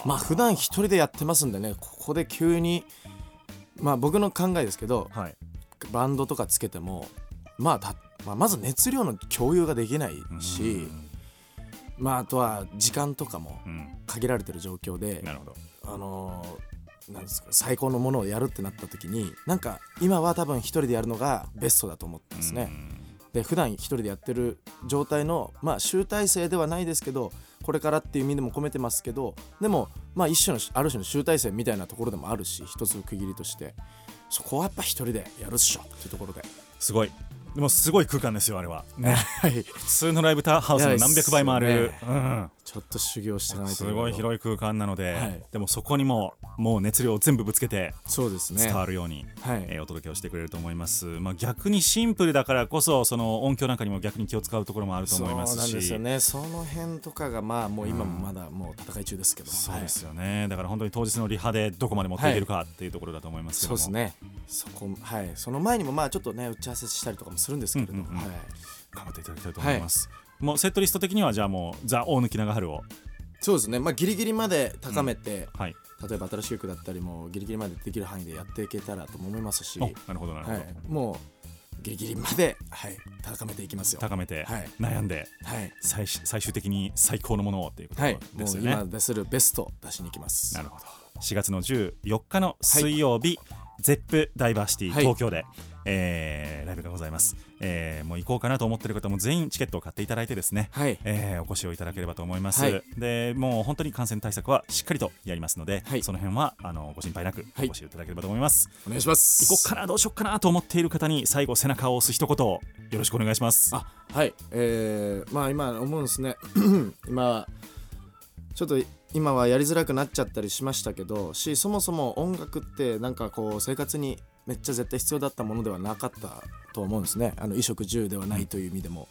まあ普段一人でやってますんでねここで急にまあ僕の考えですけどはい。バンドとかつけてもまあた、まあ、まず熱量の共有ができないしまああとは時間とかもうん。限られてる状況でなるほど。あのーなんですか。最高のものをやるってなった時になんか今は多分一人でやるのがベストだと思ってますね。で普段一人でやってる状態のまあ集大成ではないですけどこれからっていう意味でも込めてますけどでもまあ一種のある種の集大成みたいなところでもあるし一つの区切りとして。そこはやっぱ一人でやるっしょっていうところで。すごい。でもすごい空間ですよあれは、ね、はい。普通のライブハウスの何百倍もある。で、うん、ちょっと修行してないとすごい広い空間なので、はい。でもそこにももう熱量を全部ぶつけてそうですね。伝わるように、はい。えーお届けをしてくれると思います、まあ、逆にシンプルだからこそその音響なんかにも逆に気を使うところもあると思いますし。そうなんですよね。その辺とかがまあもう今もまだもう戦い中ですけど、そうですよね、だから本当に当日のリハでどこまで持っていけるかっていうところだと思いますけども、そうですね。そこはい。その前にもまあちょっとね打ち合わせしたりとかもするんですけれども、うんうんうん。はい。頑張っていただきたいと思います、もうセットリスト的にはじゃあもうザ・大貫長春を。そうですね。まあギリギリまで高めて、はい。例えば新しい曲だったりもギリギリまでできる範囲でやっていけたらとも思いますし、おなるほどなるほど、はい、もうギリギリまで、はい、高めていきますよ。高めて、はい。悩んではい、最終最終的に最高のものをっていうことですよね、今出せるベスト出しに行きます。なるほど。4月の14日の水曜日、ゼップダイバーシティはい。東京で、えーライブがございます、えーもう行こうかなと思ってる方も全員チケットを買っていただいてですね、はい。えーお越しをいただければと思います、はい。でもう本当に感染対策はしっかりとやりますので、はい。その辺はあのご心配なくおはい。越しいただければと思います、お願いします。行こうかなどうしようかなと思っている方に最後背中を押す一言をよろしくお願いします。あはい。えー、まあ今思うんですね。今ちょっと今はやりづらくなっちゃったりしましたけどしそもそも音楽ってなんかこう生活にめっちゃ絶対必要だったものではなかったと思うんですね。あの衣食住ではないという意味でも、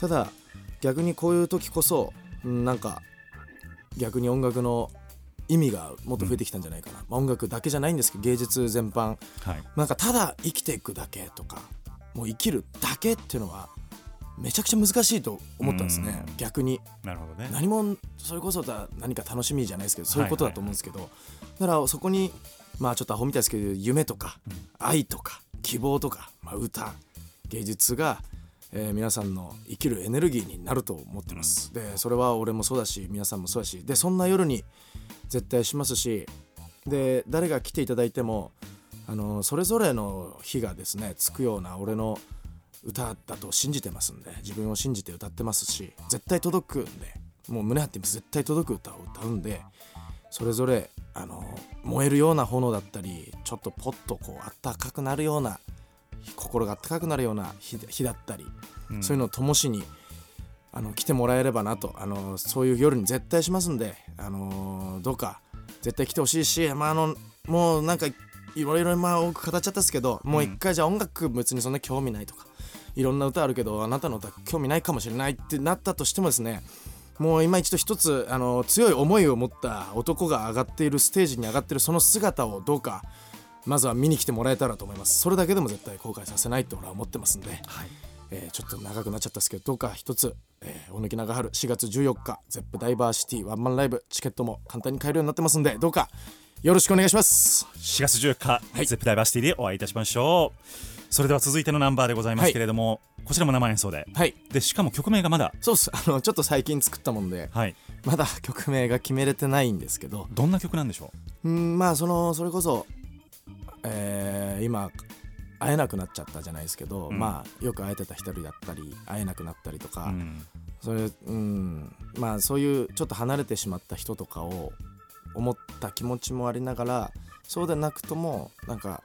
ただ逆にこういう時こそうんなんか逆に音楽の意味がもっと増えてきたんじゃないかな、まあ音楽だけじゃないんですけど芸術全般。はい。なんかただ生きていくだけとかもう生きるだけっていうのはめちゃくちゃ難しいと思ったんですね。うん。逆に。なるほどね。何もそれこそだ何か楽しみじゃないですけどそういうことだと思うんですけど、だからそこにまあちょっとアホみたいですけど夢とか愛とか希望とか、まあ、歌芸術が、えー皆さんの生きるエネルギーになると思ってます、でそれは俺もそうだし皆さんもそうだしでそんな夜に絶対しますしで誰が来ていただいてもあのそれぞれの日がですねつくような俺の歌だと信じてますんで自分を信じて歌ってますし絶対届くんでもう胸張ってます。絶対届く歌を歌うんでそれぞれあの燃えるような炎だったりちょっとポッとこうあったかくなるような心があったかくなるような日日だったり、そういうのを灯しにあの来てもらえればなとあのそういう夜に絶対しますんで、あのどうか絶対来てほしいし、まあ、あのもうなんかいろいろまあ多く語っちゃったんですけどもう一回じゃあ音楽別にそんな興味ないとかいろんな歌あるけどあなたの歌興味ないかもしれないってなったとしてもですねもう今一度一つあの強い思いを持った男が上がっているステージに上がっているその姿をどうかまずは見に来てもらえたらと思います。それだけでも絶対後悔させないと俺は思ってますんで、えーちょっと長くなっちゃったんですけどどうか一つ、えー、大貫長春4月14日ゼップダイバーシティワンマンライブチケットも簡単に買えるようになってますんでどうかよろしくお願いします。4月14日、い。ゼップダイバーシティでお会いいたしましょうそれでは続いてのナンバーでございますけれども、こちらも生演奏で。はい。でしかも曲名がまだ。そうっす。あのちょっと最近作ったもんではい。まだ曲名が決めれてないんですけど。どんな曲なんでしょう？んまあそのそれこそ、えー今会えなくなっちゃったじゃないですけど、うん。まあよく会えてた一人だったり会えなくなったりとか、う、うん。それうんまあそういうちょっと離れてしまった人とかを思った気持ちもありながらそうでなくともなんか、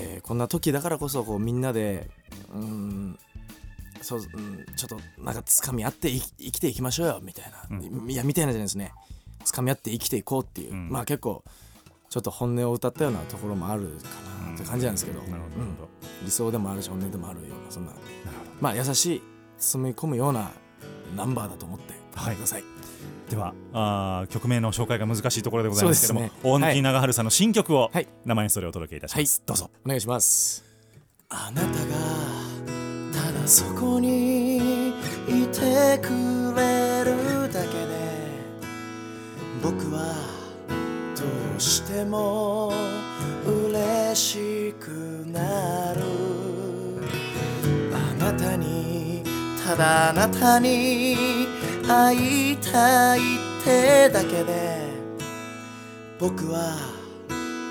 えーこんな時だからこそこうみんなでうんそう、うん、ちょっとなんか掴み合ってい生きていきましょうよみたいな、いやみたいなじゃないですね。掴み合って生きていこうっていう、うん。まあ結構ちょっと本音を歌ったようなところもあるかなって感じなんですけど、理想でもあるし本音でもあるようなそんな。まあ優しい包み込むようなナンバーだと思ってください、ではあー曲名の紹介が難しいところでございますけども、ね。大貫長春さんの新曲をはい。生演奏でお届けいたします、どうぞ。お願いしますあなたがただそこにいてくれるだけで僕はどうしても嬉しくなる。あなたにただあなたに会いたいってだけで僕は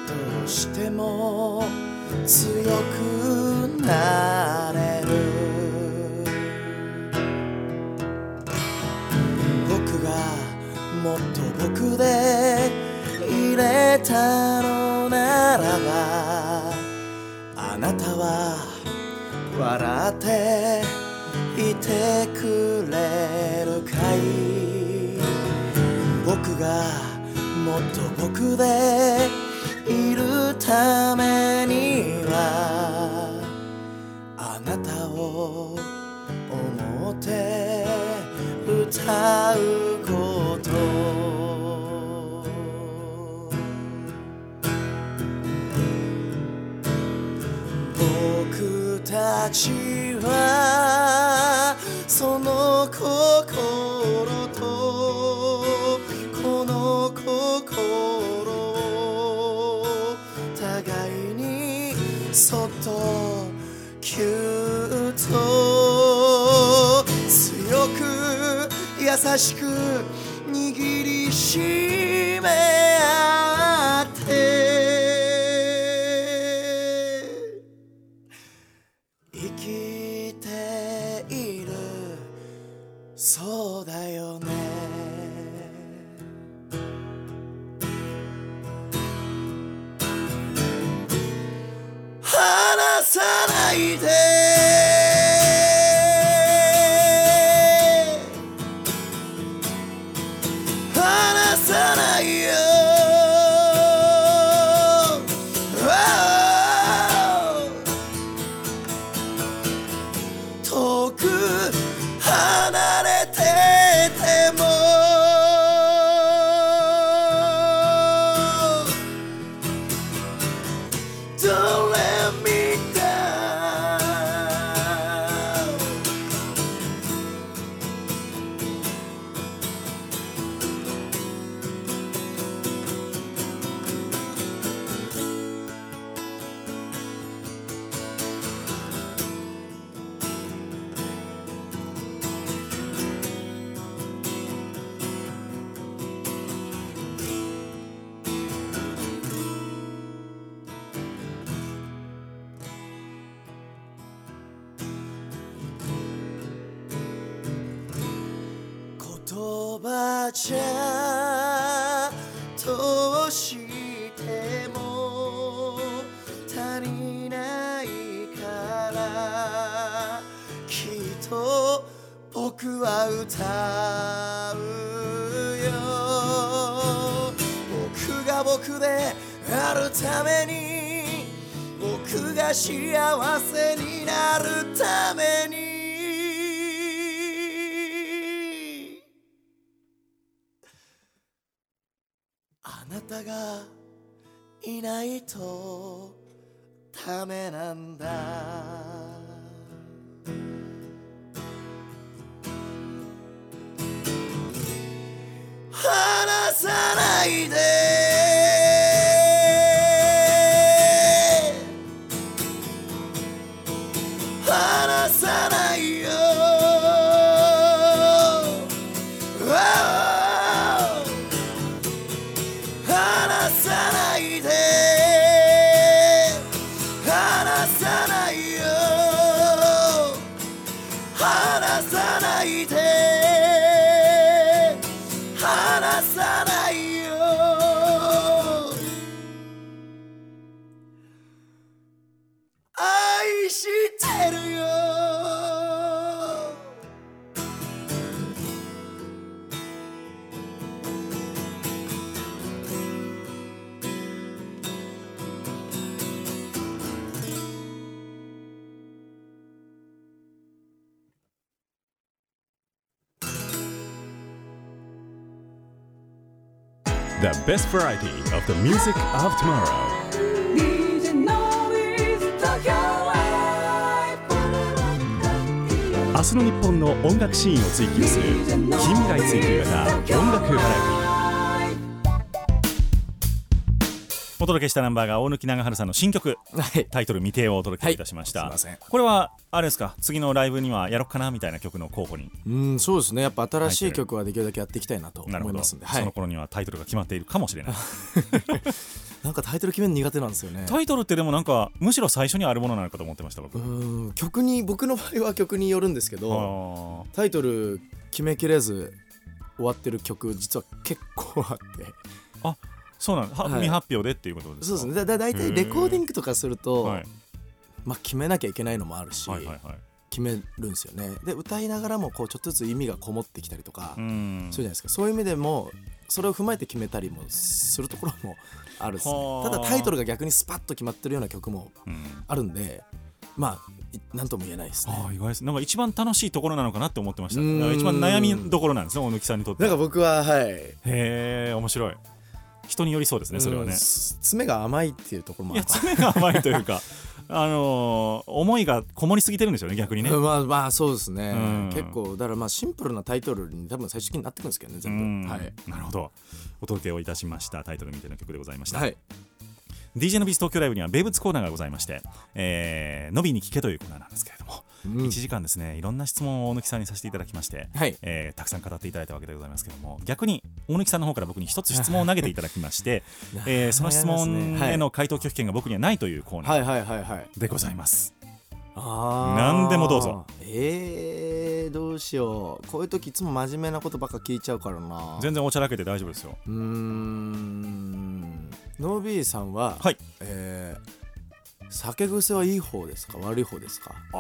どうしても強くなれる。僕がもっと僕で入れたのならばあなたは笑っていてくれるかい僕がもっと僕でいるためにはあなたを思って歌うこと。僕たちはその心とこの心を互いにそっとぎゅっと強く優しく握りしめ合なたがいないとダメなんだ。離さないで。Best variety of the music of tomorrow DJ 明日の日本の音楽シーンを追求する近未来追求型音楽バラエティ届けしたナンバーが大貫長春さんの新曲。はい。タイトル未定をお届けいたしました、はい。これはあれですか？次のライブにはやろっかなみたいな曲の候補に。うんそうですね。やっぱ新しい曲はできるだけやっていきたいなと思いますんで、はそのい、頃にはタイトルが決まっているかもしれない。なんかタイトル決めるの苦手なんですよね。タイトルってでもなんかむしろ最初にあるものなのかと思ってました僕、うん。曲に僕の場合は曲によるんですけどあタイトル決めきれず終わってる曲実は結構あって。ーそうなんは、はい。未発表でっていうことですか？そうですね。だだ大体レコーディングとかすると、はい、まあ、決めなきゃいけないのもあるし、はいはいはい。決めるんですよね。で歌いながらもこうちょっとずつ意味がこもってきたりとか、うん。そうじゃないですか。そういう意味でもそれを踏まえて決めたりもするところもあるですね。はあ。ただタイトルが逆にスパッと決まってるような曲もうん。あるんでまあいなんとも言えないですね。ああ意外です。なんか一番楽しいところなのかなって思ってました。一番悩みどころなんですね大貫さんにとっては。なんか僕ははい。へえ面白い人によりそうですねそれはね。うんす爪が甘いっていうところもいやある爪が甘いというか あのー思いがこもりすぎてるんでしょうね逆にね。うんまあまあそうですね、うん。結構だからまあシンプルなタイトルに多分最終的になってくるんですけどねう全ん。部はい。なるほど。お届けをいたしましたタイトルみたいな曲でございました、はい DJ のビーズ東京ライブには名物コーナーがございまして、えー、のびに聞けというコーナーなんですけれども、うん。1時間ですねいろんな質問を大貫さんにさせていただきまして、はい。えーたくさん語っていただいたわけでございますけども逆に大貫さんの方から僕に一つ質問を投げていただきまして、えーその質問への回答拒否権が僕にはないというコーナー。でございます、何でもどうぞ。えー、どうしよう。こういう時いつも真面目なことばっか聞いちゃうからな。全然おちゃらけて大丈夫ですよ。うーんノービーさんは、はい。えー酒癖はいい方ですか？悪い方ですか？あ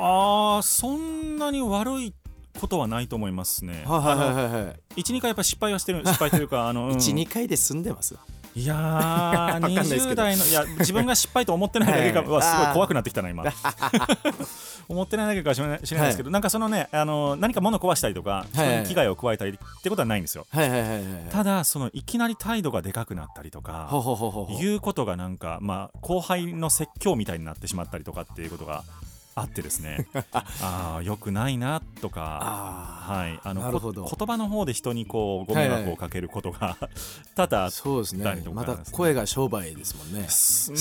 ーそんなに悪いことはないと思いますね。はいはいはいはいはい。12回やっぱ失敗はしてる失敗というかあの、うん。12回で済んでますいやー かんないですけ20ど代のいや自分が失敗と思ってないだけかはいはすごい 怖くなってきたな今。思ってないだけかもしれないですけど、なんかそのねあの何か物壊したりとか人はい。に危害を加えたりってことはないんですよ。はいはいはいはいただそのいきなり態度がでかくなったりとかいうことがなんかまあ後輩の説教みたいになってしまったりとかっていうことがあってですね。ああよくないなとか。あはい。あの言葉の方で人にこうご迷惑をかけることが多々あーそうですたりね。またとかですね声が商売ですもんね。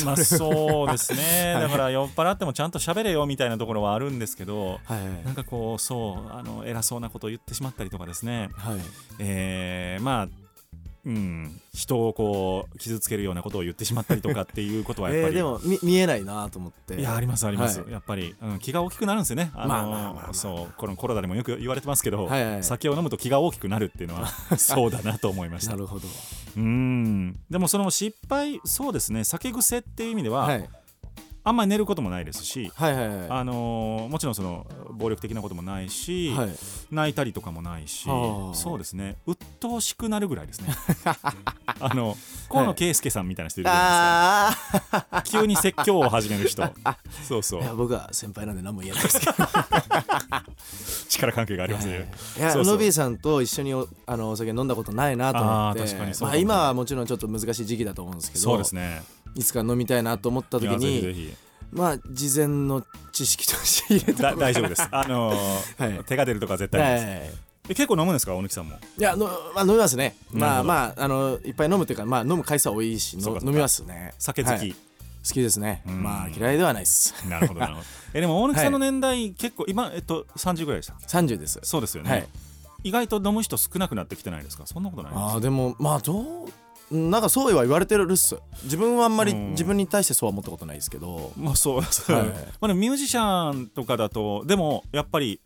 まあそうですね、だから酔っ払ってもちゃんと喋れよみたいなところはあるんですけどはいはい。なんかこうそうあの偉そうなことを言ってしまったりとかですね。はい。えーまあうん。人をこう傷つけるようなことを言ってしまったりとかっていうことはやっぱり、えーでもみ見えないなと思って。いやありますあります、はい。やっぱり、うん、気が大きくなるんですよね。あの、そうこのコロナでもよく言われてますけど、はいはい酒を飲むと気が大きくなるっていうのは そうだなと思いました。なるほど。うん。でもその失敗そうですね。酒癖っていう意味では、はいあんまり寝ることもないですし、はいはいはい。あのーもちろんその暴力的なこともないし、はい。泣いたりとかもないしはあ。そうですね。鬱陶しくなるぐらいですね。あの河野圭介さんみたいな人いるじゃないですか、あ急に説教を始める人。そうそう。あいや僕は先輩なんで何も言えないですけど。力関係がありますね、いやそうそう。ノビーさんと一緒におあのお酒飲んだことないなと思って。あー確かにそうまあ、かも今はもちろんちょっと難しい時期だと思うんですけど。そうですねいつか飲みたいなと思った時にひまあ事前の知識として入れただ大丈夫です。あのー はい。手が出るとか絶対です、はいえ結構飲むんですか大貫さんも？いやの、まあ、飲みますね。まあまああのいっぱい飲むっていうかまあ飲む回数は多いし飲みますね。酒好き、はい。好きですね。うん。まあ嫌いではないです。なるほどなるほど。えでも大貫さんの年代、結構今えっと30ぐらいでした？30です。そうですよね、はい。意外と飲む人少なくなってきてないですか？そんなことないああでもまあどううんなんかそうは言われてるっす。自分はあんまりうん。自分に対してそうは思ったことないですけど。まあそう、そうはい。まあでもミュージシャンとかだとでもやっぱり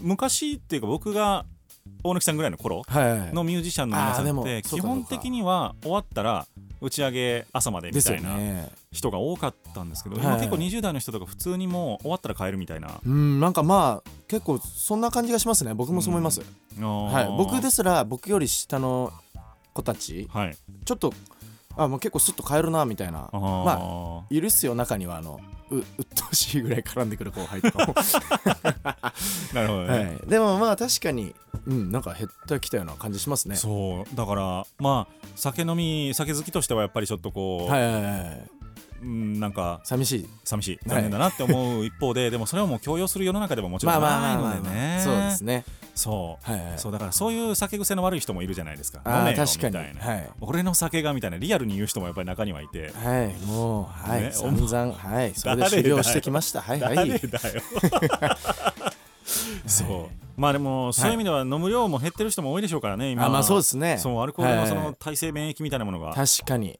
昔っていうか僕が大貫さんぐらいの頃はいのミュージシャンの皆さんって基本的には終わったら打ち上げ朝までみたいなね。人が多かったんですけど、はい。今結構20代の人とか普通にもう終わったら帰るみたいな、うんなんかまあ結構そんな感じがしますね。僕もそう思います、ははい。僕ですら僕より下の子たちはい。ちょっとあもう結構スッと帰るなみたいな。まいるっすよ中にはあのう 鬱陶しいぐらい絡んでくる後輩とかも、なるほどね、はい、でもまあ確かにうんなんか減ってきたような感じしますね。そう。だからまあ酒飲み酒好きとしてはやっぱりちょっとこう、はいはいはいはい。うんなんか寂しい。寂しい。残念だなって思う一方で、でもそれをもう強要する世の中でももちろんまあまあないまあまあ。のでね。そうですねそう、はいはい。そうだからそういう酒癖の悪い人もいるじゃないですか。飲めよ確かにみたいな、はい。俺の酒がみたいなリアルに言う人もやっぱり中にはいて、はいもうはい、ね散々はいそれで修行してきました。はいはい。誰だよ。そう。まあでもそういう意味では飲む量も減ってる人も多いでしょうからね今。はあまあそうですね。そうアルコールのそはい。の耐性免疫みたいなものが。確かに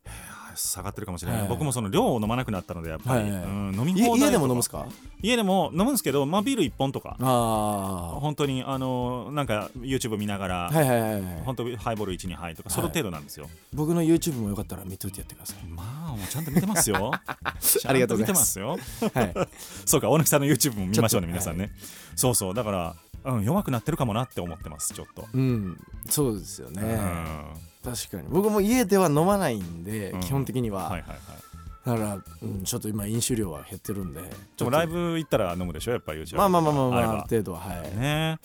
下がってるかもしれない、はい。僕もその量を飲まなくなったのでやっぱり、はい。はいうん飲みい放題家でも飲むんですか？家でも飲むんですけど、まあ、ビール1本とか。あ本当にあのなんか YouTube 見ながら、あはいはいはいはい。本当ハイボール12杯とかその程度なんですよ、僕の YouTube もよかったら見といてやってください。まあもう ちゃんと見てますよ。ありがとうございまちゃん見てます。すよはい。そうか大貫さんの YouTube も見ましょうね皆さんね、そうそう。だから、うん、弱くなってるかもなって思ってますちょっと、うん。そうですよね、うん確かに。僕も家では飲まないんで、うん。基本的には、はいはいはい。だから、うん、ちょっと今飲酒量は減ってるんで。でちょっともライブ行ったら飲むでしょやっぱり YouTube まあまあまあまあ、まあ、ればある程度ははい、ね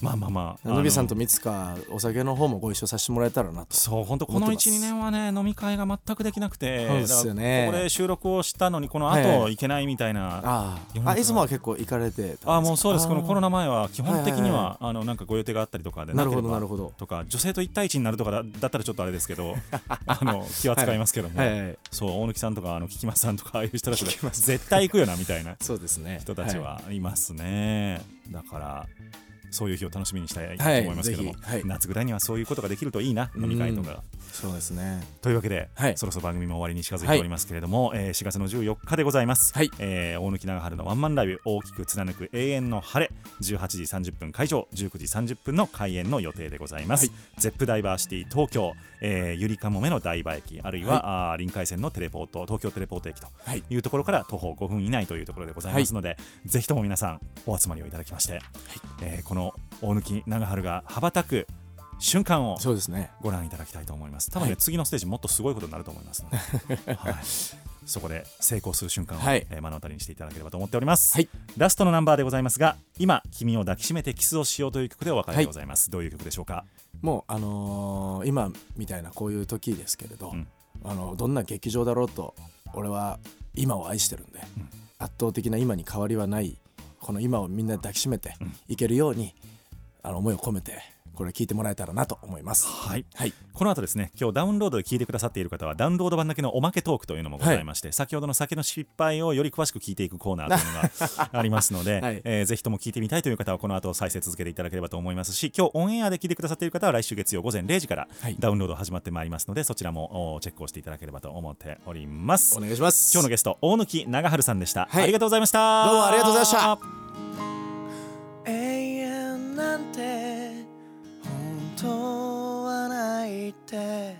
まあまあまあ。のびさんとあのみつかお酒の方もご一緒させてもらえたらなと。そう本当この思ってます12年はね飲み会が全くできなくてそうですよね。ここで収録をしたのにこのはい後行けないみたいな、ああ。あいつもは結構行かれてあもうそうです。このコロナナ前は基本的には,、あのなんかご予定があったりとかでなるほどなるほど。とか女性と一対一になるとかだだったらちょっとあれですけど あの気は使いますけども、そう大貫さんとかあの菊間さんとかああいう人たちで絶対行くよなみたいなそうですね。人たちはいますね、だからそういう日を楽しみにしたいとはい思いますけども、はい夏ぐらいにはそういうことができるといいな飲み会とかが。そうですね。というわけで、はい。そろそろ番組も終わりに近づいておりますけれども、えー4月の14日でございます、はい。えー大貫長春のワンマンライブ大きく貫く永遠の晴れ18時30分会場19時30分の開演の予定でございます、はい。ゼップダイバーシティ東京、えーゆりかもめの台場駅あるいは、あー臨海線のテレポート東京テレポート駅とはい。いうところから徒歩5分以内というところでございますので、ぜひとも皆さんお集まりをいただきまして、えーこの大貫長春が羽ばたく瞬間をそうですね。ご覧いただきたいと思います。多分ね、はい。次のステージもっとすごいことになると思いますので、はい、そこで成功する瞬間を、はい。えー目の当たりにしていただければと思っております。はい。ラストのナンバーでございますが、今君を抱きしめてキスをしようという曲でお別れでございます。どういう曲でしょうか？もうあのー今みたいなこういう時ですけれど、ん。あのどんな劇場だろうと俺は今を愛してるんで、圧倒的な今に変わりはないこの今をみんなで抱きしめていけるように、あの思いを込めてこれ聞いてもらえたらなと思います。はい、はい、この後ですね今日ダウンロードで聞いてくださっている方はダウンロード版だけのおまけトークというのもございまして、先ほどの酒の失敗をより詳しく聞いていくコーナーというのが ありますので、はい。えーぜひとも聞いてみたいという方はこの後再生続けていただければと思います。し今日オンエアで聞いてくださっている方は来週月曜午前0時からはい。ダウンロード始まってまいりますのでそちらもおチェックをしていただければと思っております。お願いします。今日のゲスト大貫長春さんでした、はい。ありがとうございました。どうもありがとうございました。永遠なんて本当はないって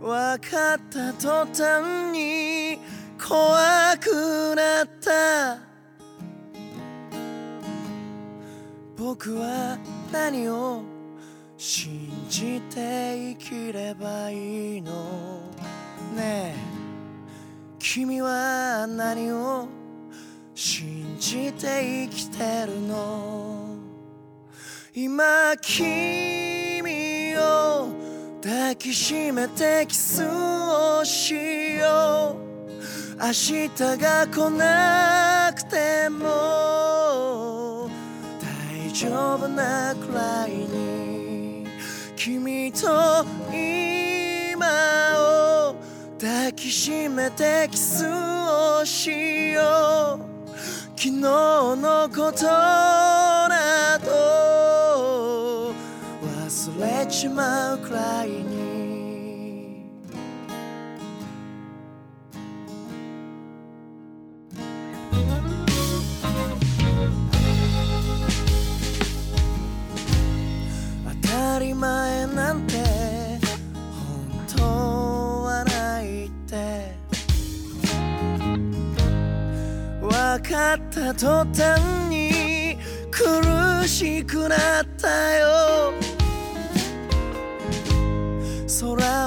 分かった途端に怖くなった。僕は何を信じて生きればいいのねえ。君は何を信じて生きてるの今君を抱きしめてキスをしよう。明日が来なくても大丈夫なくらいに君と今を抱きしめてキスをしよう。昨日のことまうくらいに。当たり前なんて本当はないって。分かった途端に苦しくなったよ。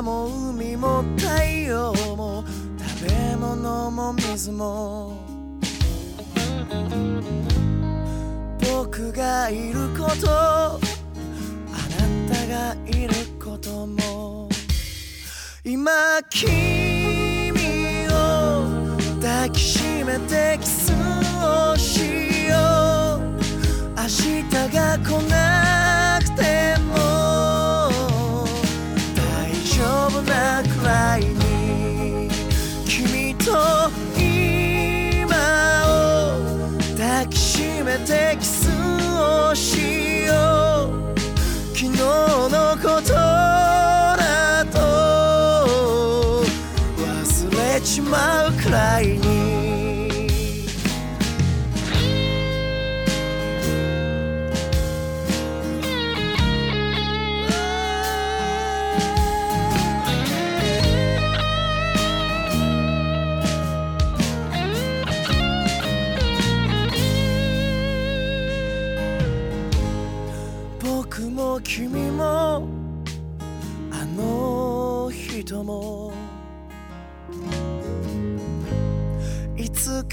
も海も太陽も食べ物も水も僕がいることあなたがいることも今君を抱きしめてキスをしよう。明日が来なくと今を抱きしめてきた。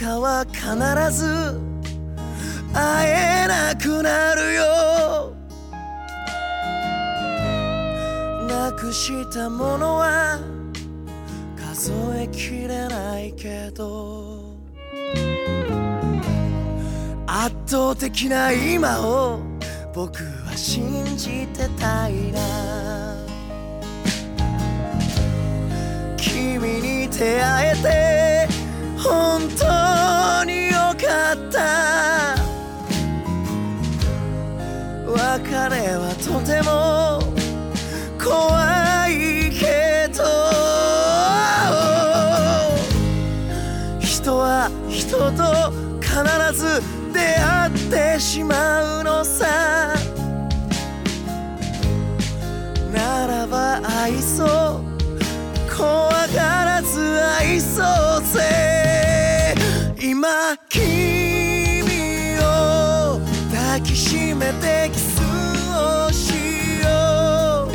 かは必ず会えなくなるよ。なくしたものは数えきれないけど。圧倒的な今を僕は信じてたいな。君に出会えて本当によかった。別れはとても怖いけど。人は人と必ず出会ってしまうのさ。ならば愛そう怖がらず愛そうめてキスをしよう。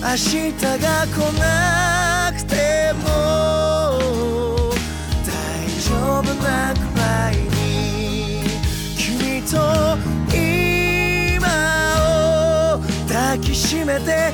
明日が来なくても大丈夫なくらいに。君と今を抱きしめて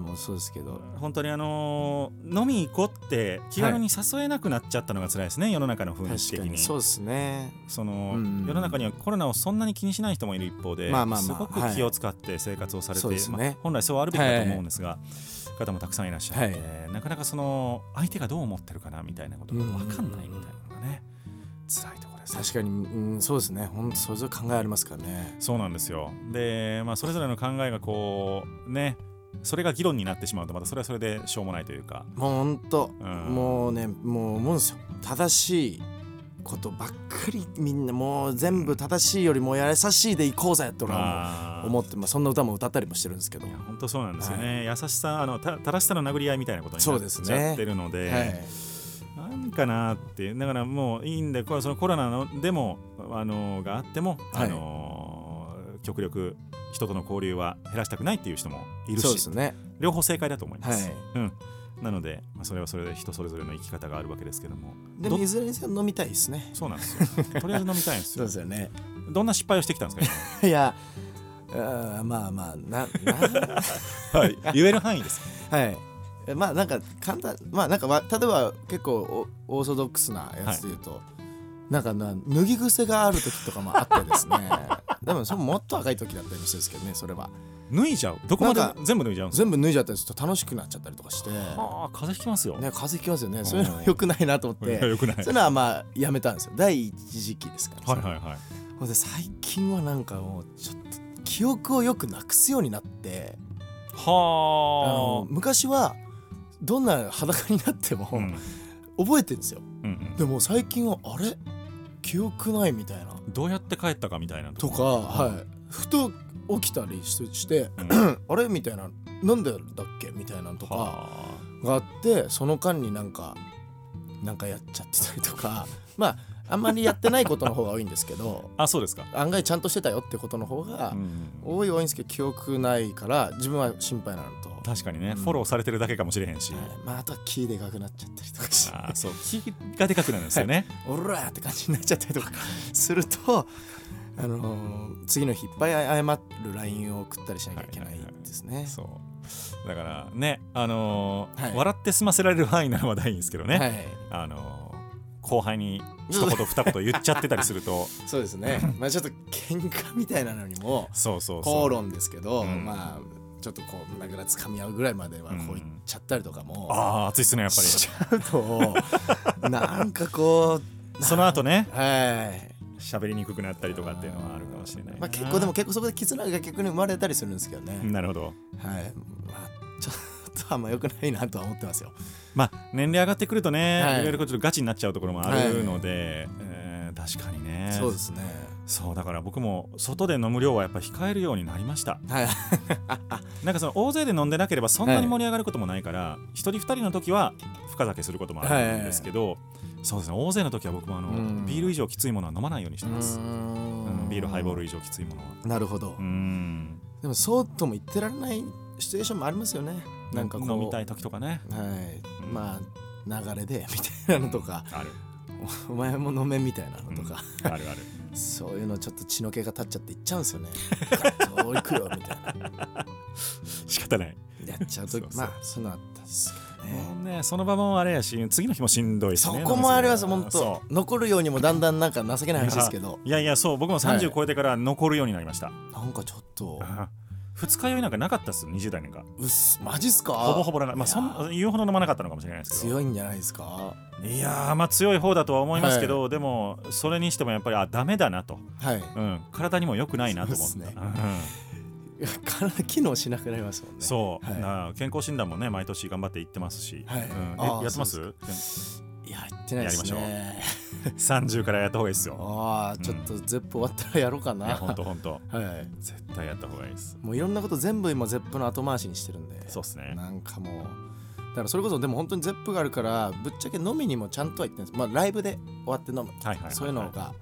もそうですけど。本当にあのー飲み行こうって気軽に誘えなくなっちゃったのが辛いですね、世の中の雰囲気的に。に。そうですね。その、うん世の中にはコロナをそんなに気にしない人もいる一方で、まあまあまあすごく気を使って生活をされて、そうですね。まあ本来そうあるべきだと思うんですが、方もたくさんいらっしゃって、はい。なかなかその相手がどう思ってるかなみたいなことが分かんないみたいなのがね辛いところですね。確かに、うん、そうですね。本当それぞれ考えありますからね。そうなんですよ。で、まあ、それぞれの考えがこうねそれが議論になってしまうとまたそれはそれでしょうもないというか。もう本当、うん。もうねもう思うんですよ。正しいことばっかりみんなもう全部正しいよりも優しいでいこうぜって俺はまもう思って、まあ、そんな歌も歌ったりもしてるんですけど、は本当そうなんですよね、優しさあのた正しさの殴り合いみたいなことにそなっちゃってるのでい、なんかなってだからもういいんでこれそのコロナのでもあのがあっても、はいあの極力人との交流は減らしたくないっていう人もいるしね。両方正解だと思います、はい。うん、なので、まあ、それはそれで人それぞれの生き方があるわけですけどもどでもいずれにせよ飲みたいですね。そうなんですよ。とりあえず飲みたいんですよ。そうですよね。どんな失敗をしてきたんですか いやあーまあまあなな今 はい。言える範囲ですはい。えまあなんか簡単まあなんかわ例えば結構おオーソドックスなやつで言うと、なんかな脱ぎ癖がある時とかもあってですね。でもそれもっと若い時だったりもするんですけどねそれは。脱いじゃう？どこまで全部脱いじゃうんですか？全部脱いじゃったりすると楽しくなっちゃったりとかして。ねああ風邪ひきますよ、風邪ひきますよね。そういうの良くないなと思って。よくない。そういうのはまあやめたんですよ。第一時期ですから、はいはいはい。ほんで最近はなんかもうちょっと記憶をよくなくすようになって。あ。のは昔はどんな裸になっても、あ、うん。覚えてるんですよ。うん。でも最近はあれ？記憶ないみたいな。うん、どうやって帰ったかみたいなとか、こはい。ふと起きたりしして、うん。あれみたいななんでだっけみたいなのとかはがあってその間になんかなんかやっちゃってたりとか。まああんまりやってないことの方が多いんですけど ああそうですか、案外ちゃんとしてたよってことの方がうん。多い多いんですけど記憶ないから自分は心配なのと、確かにね、うん。フォローされてるだけかもしれへんし、はい。まあ、あとは気でかくなっちゃったりとかし。てああそう。気がでかくなるんですよね、おらーって感じになっちゃったりとかすると、あのー次の日いっぱい謝る LINE を送ったりしなきゃいけないですね。そう。だからねあのーはい。笑って済ませられる範囲ならまだいいんですけどね、はい、あのー後輩に一言二言言っちゃってたりすると そうですね。まあちょっと喧嘩みたいなのにもそうそうそう口論ですけど、うんまあちょっとこうなんか掴み合うぐらいまではこう言っちゃったりとかも、ああ熱いっすねやっぱりしちゃうとなんかこうその後ねはい。喋りにくくなったりとかっていうのはあるかもしれないなまあ結構でも結構そこで絆が逆に生まれたりするんですけどね。なるほどはい。まあちょっとあんま良くないなとは思ってますよ。まあ年齢上がってくるとね、はいい、ろいろこうちょっとガチになっちゃうところもあるので、えー確かにねそうですね。そうだから僕も外で飲む量はやっぱ控えるようになりましたはい。なんかその大勢で飲んでなければそんなに盛り上がることもないから一、人二人の時は深酒することもあるんですけど、そうですね大勢の時は僕もあの、うんビール以上きついものは飲まないようにしてます、ううんんビールハイボール以上きついものはなるほどう。んでもそうとも言ってられないシチュエーションもありますよね。なんか。飲みたい時とかね。はい。うんまあ流れでみたいなのとか、ある。お前も飲めみたいなのとか、あるある。そういうのちょっと血の気が立っちゃっていっちゃうんですよね。そう行くよみたいな。仕方ない。やっちゃうとまあそのあったんですけどね。その場もあれやし次の日もしんどいそこもあります本当。残るようにもだんだんなんか情けない話ですけど。いやいやそう僕も30はい。超えてから残るようになりました、なんかちょっと二日酔いなんかなかったっす20代なんか。うっす。マジっすか？ほぼほぼなかまあそん言うほど飲まなかったのかもしれないですけど。強いんじゃないですか？いやーまあ強い方だとは思いますけど、でもそれにしてもやっぱりあダメだなと、はい。うん、体にも良くないなと思った。そうっすね。うん。体機能しなくなりますもんね。そう、はい。な健康診断もね毎年頑張って行ってますし、はい。うん、やってます？いや言ってないですやりね 30からやった方がいいですよ。ああちょっとゼップ終わったらやろうかな、いやほんとほんと。はい。絶対やった方がいいです。もういろんなこと全部今ゼップの後回しにしてるんで。そうっすね。なんかもうだからそれこそでも本当にゼップがあるからぶっちゃけ飲みにもちゃんとは行ってるんです。まあライブで終わって飲む、はいはいはいはいそういうのが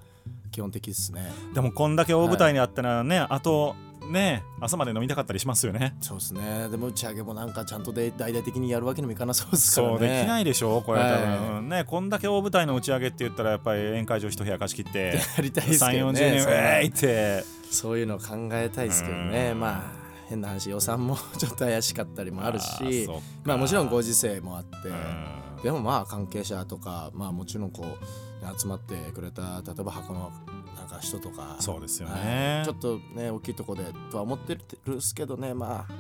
基本的ですね。でもこんだけ大舞台にあったらね、あとね朝まで飲みたかったりしますよね。そうですね。でも打ち上げもなんかちゃんとで大々的にやるわけにもいかなそうですからね。そうできないでしょこれ多分、はねこんだけ大舞台の打ち上げって言ったらやっぱり宴会場一部屋貸し切ってやりたいですけ3 4 0どね年ウェーイって。そういうの考えたいですけどね。うん。まあ変な話予算も ちょっと怪しかったりもあるしまあもちろんご時世もあって。うん。でもまあ関係者とかまあもちろんこう集まってくれた例えば箱のなんか人とか。そうですよはねい。ちょっとね大きいとこでとは思ってるんすけどね。まあ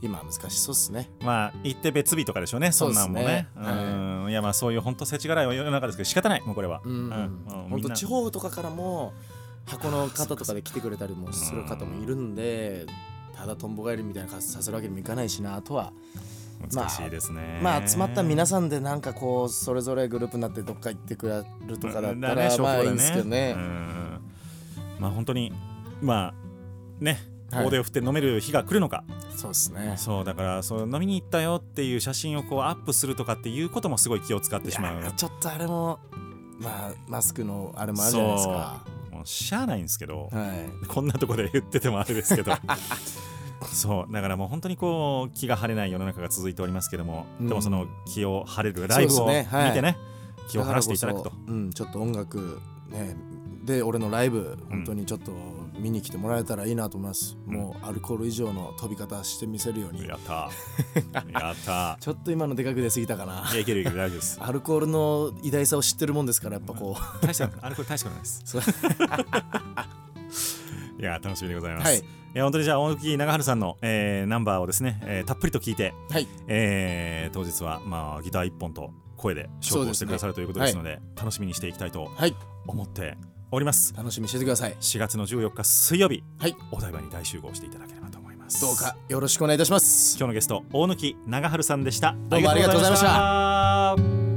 今は難しそうっすね。まあ行って別日とかでしょうね。そんなんもね。そうねうん。いやまあそういう本当世知辛い世の中ですけど仕方ないもうこれは本当地方方とかからも箱の方とかで来てくれたりもする方もいるんでただとんぼ返りみたいな感じさせるわけにもいかないしなとは。難しいですね。まあ集まった皆さんでなんかこうそれぞれグループになってどっか行ってくれるとかだったらねまあいいんですけどね。うんまあ本当にまあねはい。大手を振って飲める日が来るのか、そうですね。そうだからそう飲みに行ったよっていう写真をこうアップするとかっていうこともすごい気を使ってしまう。いやちょっとあれもまあマスクのあれもあるじゃないですか。もうしゃあないんですけど、はい。こんなとこで言っててもあれですけど。そうだからもう本当にこう気が晴れない世の中が続いておりますけども、うん。でもその気を晴れるライブを見ですね。はい。てね気を晴らしていただくと。うんちょっと音楽ねで俺のライブ本当にちょっと見に来てもらえたらいいなと思います、もうアルコール以上の飛び方してみせるように。やった。やった。ちょっと今のでかく出過ぎたかないやいけるいける大丈夫です。アルコールの偉大さを知ってるもんですからやっぱこう。大したあれこれ大したことないです。いや楽しみでございます、はい。い、や本当にじゃあ大木長春さんの、えーナンバーをですね、えーたっぷりと聞いて、はい。えー当日はまあギター一本と声で勝負をしてくださるということですので楽しみにしていきたいとはい。思っております。楽しみにしててください。4月の14日水曜日。はい。お台場に大集合していただければと思います。どうかよろしくお願いいたします。今日のゲスト大貫長春さんでした。どうもありがとうございました